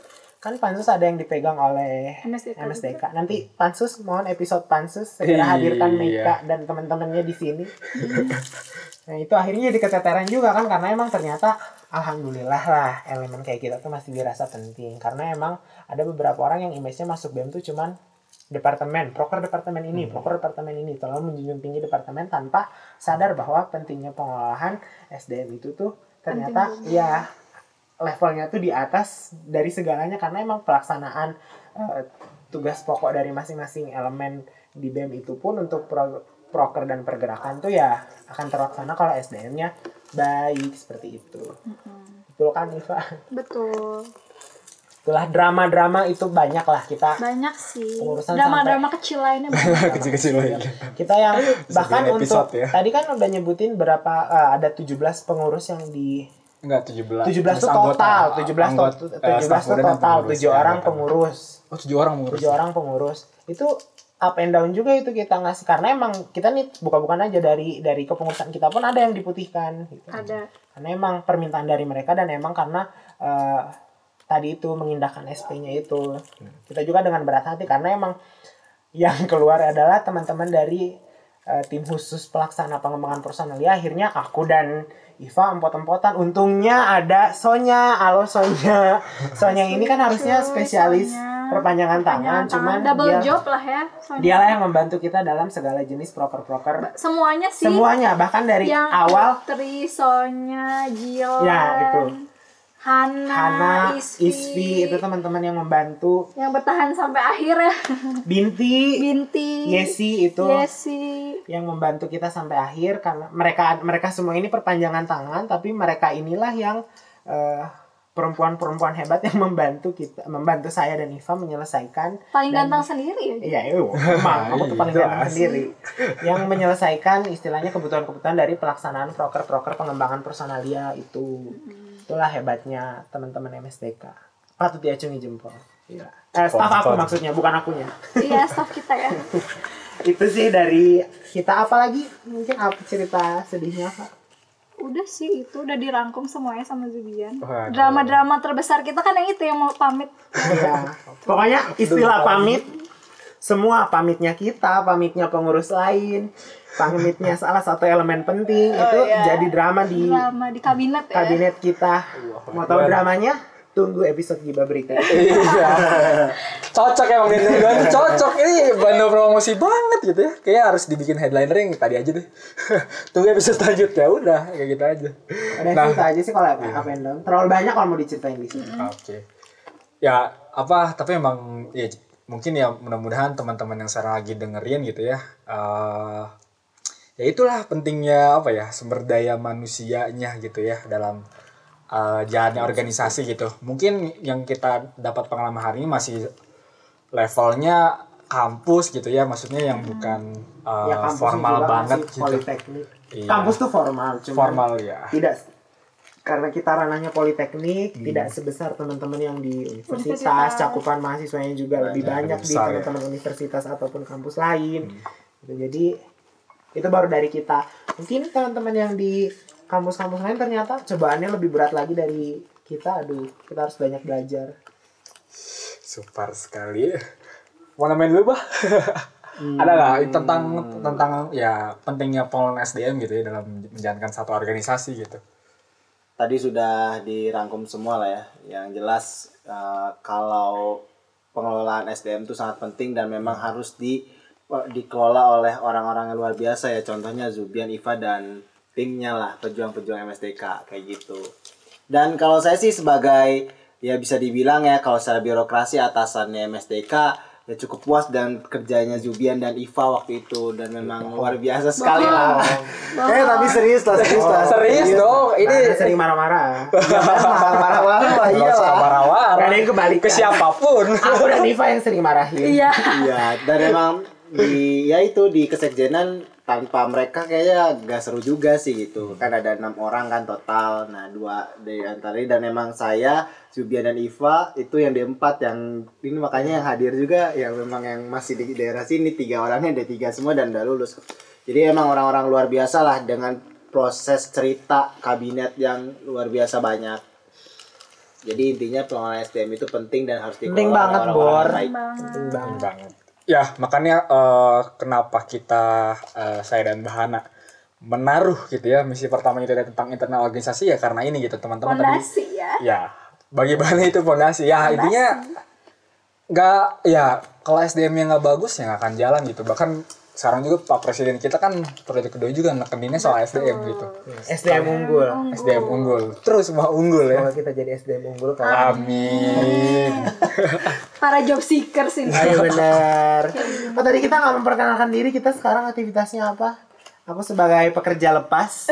kan pansus ada yang dipegang oleh MSDK MSDK nanti pansus mohon episode pansus segera Iya. hadirkan Meika dan teman-temannya di sini. Nah itu akhirnya jadi keteteran juga kan karena emang ternyata alhamdulillah lah elemen kayak kita tuh masih dirasa penting. Karena emang ada beberapa orang yang image-nya masuk BEM tuh cuman departemen, proker departemen ini, proker departemen ini, terlalu menjunjung tinggi departemen tanpa sadar bahwa pentingnya pengolahan SDM itu tuh ternyata ya levelnya tuh di atas dari segalanya karena emang pelaksanaan eh, tugas pokok dari masing-masing elemen di BEM itu pun untuk pro- proker dan pergerakan tuh ya akan terlaksana kalau SDM-nya baik seperti itu. Betul kan Iva? Betul. Itulah drama-drama itu banyak lah kita Banyak sih. Drama-drama kecil lainnya banyak. Kecil-kecil lagi. kita yang bahkan untuk ya. tadi kan udah nyebutin berapa eh, ada 17 pengurus yang di Enggak 17. 17 Terus tuh anggota. total, 17 Anggota, to- eh, 17 staf tuh muda dan total, pengurus 7 ya, orang anggota. pengurus. Oh, 7 orang mengurus. tujuh orang pengurus itu up and down juga itu kita ngasih karena emang kita nih buka-bukaan aja dari dari kepengurusan kita pun ada yang diputihkan gitu. Ada. karena emang permintaan dari mereka dan emang karena eh, tadi itu mengindahkan SP-nya itu kita juga dengan berat hati karena emang yang keluar adalah teman-teman dari eh, tim khusus pelaksana pengembangan personalia akhirnya aku dan Iva empot-empotan untungnya ada Sonya halo Sonya Sonya ini kan harusnya spesialis Sonya. perpanjangan tangan Perpanjangan cuman tangan. double dia job lah ya. Soalnya dialah yang membantu kita dalam segala jenis proker-proker semuanya sih. semuanya bahkan dari yang awal Putri, Sonya, Jilan, Ya, itu. Hana, Hana, Isvi, Isvi itu teman-teman yang membantu. Yang bertahan sampai akhir ya. Binti, Binti, Yesi itu. Yesi, yang membantu kita sampai akhir karena mereka mereka semua ini perpanjangan tangan tapi mereka inilah yang eh, perempuan-perempuan hebat yang membantu kita membantu saya dan Iva menyelesaikan paling dan- ganteng sendiri ya. Iya, iya, emang aku tuh paling ganteng sendiri. Yang menyelesaikan istilahnya kebutuhan-kebutuhan dari pelaksanaan proker-proker pengembangan personalia itu. Itulah hebatnya teman-teman MSDK. Patut diacungi jempol. Iya. Eh, staff aku maksudnya, bukan akunya. Iya, staff kita ya. Itu sih dari kita apa lagi? Mungkin apa cerita sedihnya, Kak? Udah sih itu udah dirangkum semuanya sama Zubian. Drama-drama terbesar kita kan yang itu yang mau pamit. Iya. Pokoknya istilah pamit semua pamitnya kita, pamitnya pengurus lain, pamitnya salah satu elemen penting itu jadi drama di Drama di kabinet ya. kabinet kita. Mau tahu dramanya? Tunggu episode Giba berikutnya. Iya. cocok emang dua tuh cocok ini bandel promosi banget gitu ya kayak harus dibikin headliner yang tadi aja deh tunggu episode selanjutnya udah kayak gitu aja Udah Nah. cerita aja sih kalau apa down. Terlalu banyak kalau mau diceritain di sini. oke ya apa tapi emang ya mungkin ya mudah-mudahan teman-teman yang sekarang lagi dengerin gitu ya eh ya itulah pentingnya apa ya sumber daya manusianya gitu ya dalam eh, jalannya organisasi gitu mungkin yang kita dapat pengalaman hari ini masih levelnya kampus gitu ya maksudnya yang bukan eh, ya kampus formal banget gitu politeknik. Iya. Kampus tuh formal, cuma formal ya tidak karena kita ranahnya politeknik tidak sebesar teman-teman yang di universitas, Universitas. cakupan mahasiswanya juga lebih Banyak, banyak lebih di besar ya. teman-teman universitas ataupun kampus lain. Gitu, jadi itu baru dari kita. Mungkin teman-teman yang di kampus-kampus lain ternyata cobaannya lebih berat lagi dari kita. Aduh kita harus banyak belajar. Super sekali. Mau main dulu bah? Ada nggak tentang tentang ya pentingnya pengelolaan SDM gitu ya dalam menjalankan satu organisasi gitu tadi sudah dirangkum semua lah ya. Yang jelas eh, kalau pengelolaan SDM itu sangat penting dan memang harus di dikelola oleh orang-orang yang luar biasa ya. Contohnya Zubian, Iva dan timnya lah pejuang-pejuang MSDK kayak gitu. Dan kalau saya sih sebagai ya bisa dibilang ya kalau secara birokrasi atasannya MSDK ya cukup puas dan kerjanya Zubian dan Iva waktu itu dan memang luar biasa sekali lah. Eh tapi serius lah serius lah. Serius dong, ini Bahana sering marah-marah. Marah-marah lah iya lah. marah-marah. Gak ada yang kebalikan. Ke siapa pun. Aku dan Niva yang sering marahin. Iya. Iya dan memang di ya itu di kesekjenan tanpa mereka kayaknya gak seru juga sih gitu kan ada enam orang kan total nah dua dari antara ini dan memang saya Zubian dan Iva itu yang di empat yang ini makanya yang hadir juga yang memang yang masih di daerah sini tiga orangnya ada tiga semua dan udah lulus jadi emang orang-orang luar biasa lah dengan proses cerita kabinet yang luar biasa banyak jadi intinya pengelolaan SDM itu penting dan harus dikelola Penting oleh banget, orang-orang Bor. baik. Penting banget. Ya, makanya eh, kenapa kita eh, saya dan Bahana menaruh gitu ya misi pertama itu tentang internal organisasi ya karena ini gitu teman-teman tadi. Fondasi ya. Ya, bagi Bahana itu fondasi. Ya, intinya nggak ya kalau SDM-nya nggak bagus ya nggak akan jalan gitu. Bahkan sekarang juga Pak Presiden kita kan periode kedua juga nekeninnya soal SDM gitu. SDM unggul. SDM unggul. Terus semua unggul ya. Kalau kita jadi SDM unggul kalau Amin. Para job seekers ini. Ayo bener. Oh tadi kita nggak memperkenalkan diri kita sekarang aktivitasnya apa? Aku sebagai pekerja lepas,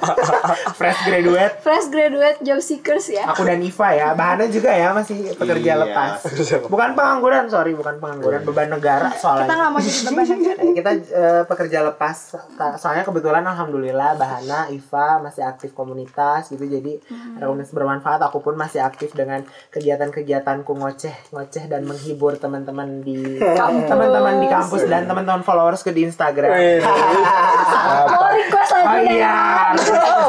fresh graduate. Fresh graduate job seekers ya. Aku dan Iva ya, Bahana juga ya masih pekerja Iya. lepas. Bukan pengangguran, sorry, bukan pengangguran, beban negara Kita soalnya. nggak mau jadi beban negara. kita eh, pekerja lepas soalnya kebetulan alhamdulillah Bahana Iva masih aktif komunitas gitu jadi ada komunitas bermanfaat aku pun masih aktif dengan kegiatan-kegiatanku ngoceh ngoceh dan menghibur teman-teman di teman-teman di kampus dan teman-teman followers ke di Instagram Oh request lagu oh iya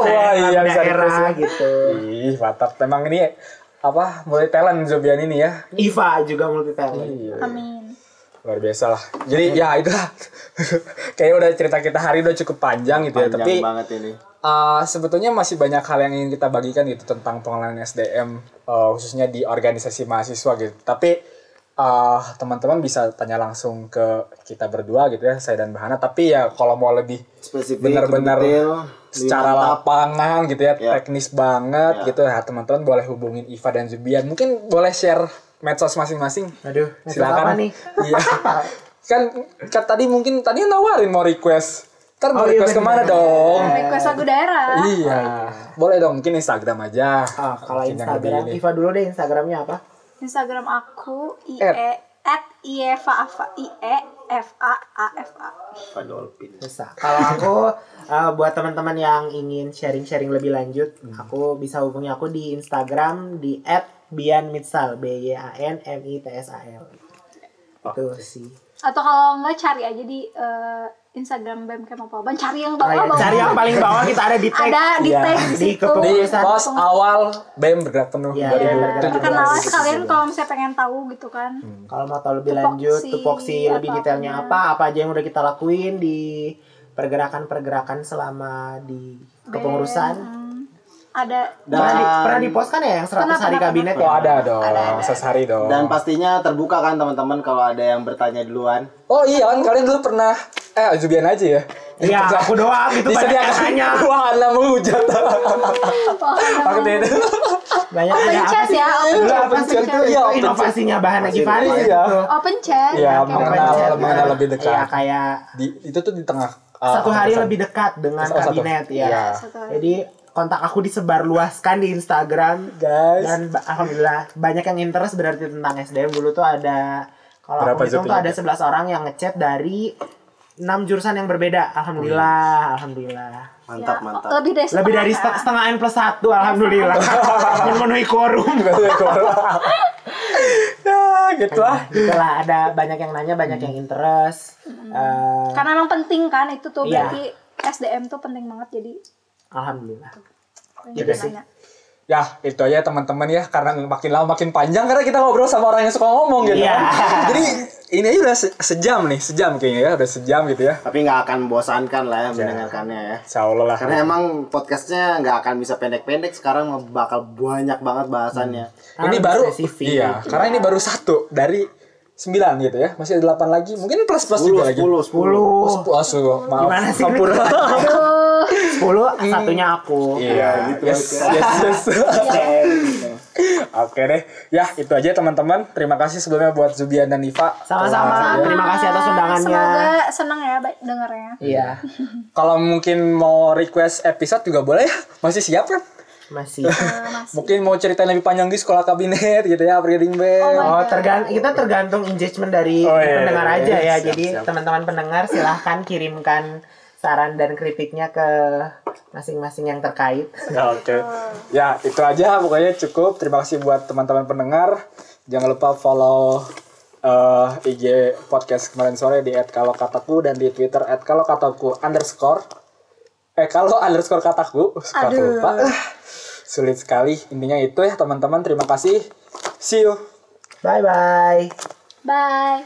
Wah, iya, bisa daerah request ya. gitu Ih, mantap. Memang ini apa mulai talent Zobian ini ya. Iva juga multi talent Iya. Amin. Luar biasa lah. Jadi ya itulah. Kayaknya udah cerita kita hari udah cukup panjang gitu ya. Panjang Tapi banget ini. uh, sebetulnya masih banyak hal yang ingin kita bagikan gitu tentang pengelolaan SDM uh, khususnya di organisasi mahasiswa gitu. Tapi uh, teman-teman bisa tanya langsung ke kita berdua gitu ya, saya dan Bahana. Tapi ya kalau mau lebih Spesifik, benar-benar secara mantap. lapangan gitu ya, Ya. teknis banget Ya. gitu ya, teman-teman boleh hubungin Iva dan Zubian. Mungkin boleh share medsos masing-masing. aduh Silakan. nih Iya. kan, kan tadi mungkin tadi nawarin mau request. Ntar mau Oh, iya, request bener. ke mana dong? Request lagu daerah. Iya. Boleh dong, mungkin Instagram aja. Ah, kalau Instagram. Iva dulu deh Instagramnya apa Instagram aku ie At. at ieva ava ie f a a f a. Bisa. Kalau aku uh, buat teman-teman yang ingin sharing-sharing lebih lanjut, Hmm. aku bisa hubungi aku di Instagram di @bianmitsal b y a n m i t s a l. Itu sih. Atau kalau nggak cari aja di eh, Instagram BEM Kemapalban. Cari yang Oh, ya, bawah. cari yang paling bawah kita ada di tag. ada di Iya. tag di Di situ. Di pos awal BEM bergerak penuh Iya, 2017. bergerak Perkenalan sekalian gitu. kalau misalnya pengen tahu gitu kan. Kalau mau tahu lebih Tupoksi, lanjut, tupoksi lebih apa detailnya apa, apa aja yang udah kita lakuin di pergerakan-pergerakan selama di kepengurusan. Hmm, ada Pernah, di, Dan- pernah di post kan ya yang 100 Pernah, hari pernah, kabinet Oh ya? ada dong, Ada, ada. sesari dong. Dan pastinya terbuka kan teman-teman kalau ada yang bertanya duluan. oh iya kan kalian dulu pernah eh Zubian aja ya. Iya, aku doang itu banyak yang Disediakan nanya. wahana menghujat. Waktu itu. Banyak Open yang chat apa sih? ya, open Dulu chat, open chat. itu? Iya, Itu open chat. inovasinya Bahana Gifaris Iya. gitu. open chat. Iya, mengenal- mengenal lebih dekat. Iya, kayak Di itu tuh di tengah uh, satu hari kepengurusan. lebih dekat dengan Oh, kabinet ya. Iya. Hari. Jadi kontak aku disebar luaskan di Instagram Guys. dan alhamdulillah banyak yang interest berarti tentang SDM dulu tuh ada kalau aku hitung tuh ada 11 orang yang ngechat dari enam jurusan yang berbeda. Alhamdulillah, alhamdulillah. Mantap, Ya, mantap. Lebih dari Lebih dari setengah, set- setengah N plus satu, alhamdulillah. Memenuhi quorum. ya, gitu lah. Itulah ada banyak yang nanya, banyak yang interest. Eh, kan. Karena emang penting kan itu tuh Iya. berarti SDM tuh penting banget jadi alhamdulillah. yang Gitu jadi sih. Ya, itu aja teman-teman ya karena makin lama makin panjang karena kita ngobrol sama orang yang suka ngomong gitu. Iya. Jadi ini aja udah se- sejam nih, sejam kayaknya ya, udah sejam gitu ya. Tapi nggak akan membosankan lah ya mendengarkannya ya. Insya Allah lah. Karena emang podcastnya nggak akan bisa pendek-pendek sekarang bakal banyak banget bahasannya. Karena ini baru spesifik. iya karena ini baru satu dari sembilan gitu ya masih ada delapan lagi mungkin plus plus 10, juga lagi 10, 10. oh, 10. sepuluh maaf Gimana sih? 10 satunya aku. iya gitu yes aja. yes yes Oke deh. Ya, itu aja teman-teman. Terima kasih sebelumnya buat Zubian dan Niva. Sama-sama. Telah- Terima kasih atas undangannya. Semoga senang ya baik dengarnya. Iya, Kalau mungkin mau request episode juga boleh ya. Masih siap kan? masih. Mungkin mau ceritain lebih panjang di sekolah kabinet gitu ya, breeding band. Oh, tergan kita tergantung engagement dari Oh, iya, pendengar iya, aja iya. ya. Siap, Jadi teman-teman pendengar silahkan kirimkan saran dan kritiknya ke masing-masing yang terkait. Ya, Oke. Ya, itu aja pokoknya cukup. Terima kasih buat teman-teman pendengar. Jangan lupa follow eh, IG podcast kemarin sore di @kalokataku dan di Twitter @kalokataku underscore eh kalau underscore kataku suka Aduh. lupa sulit sekali intinya itu ya teman-teman terima kasih see you Bye bye. Bye.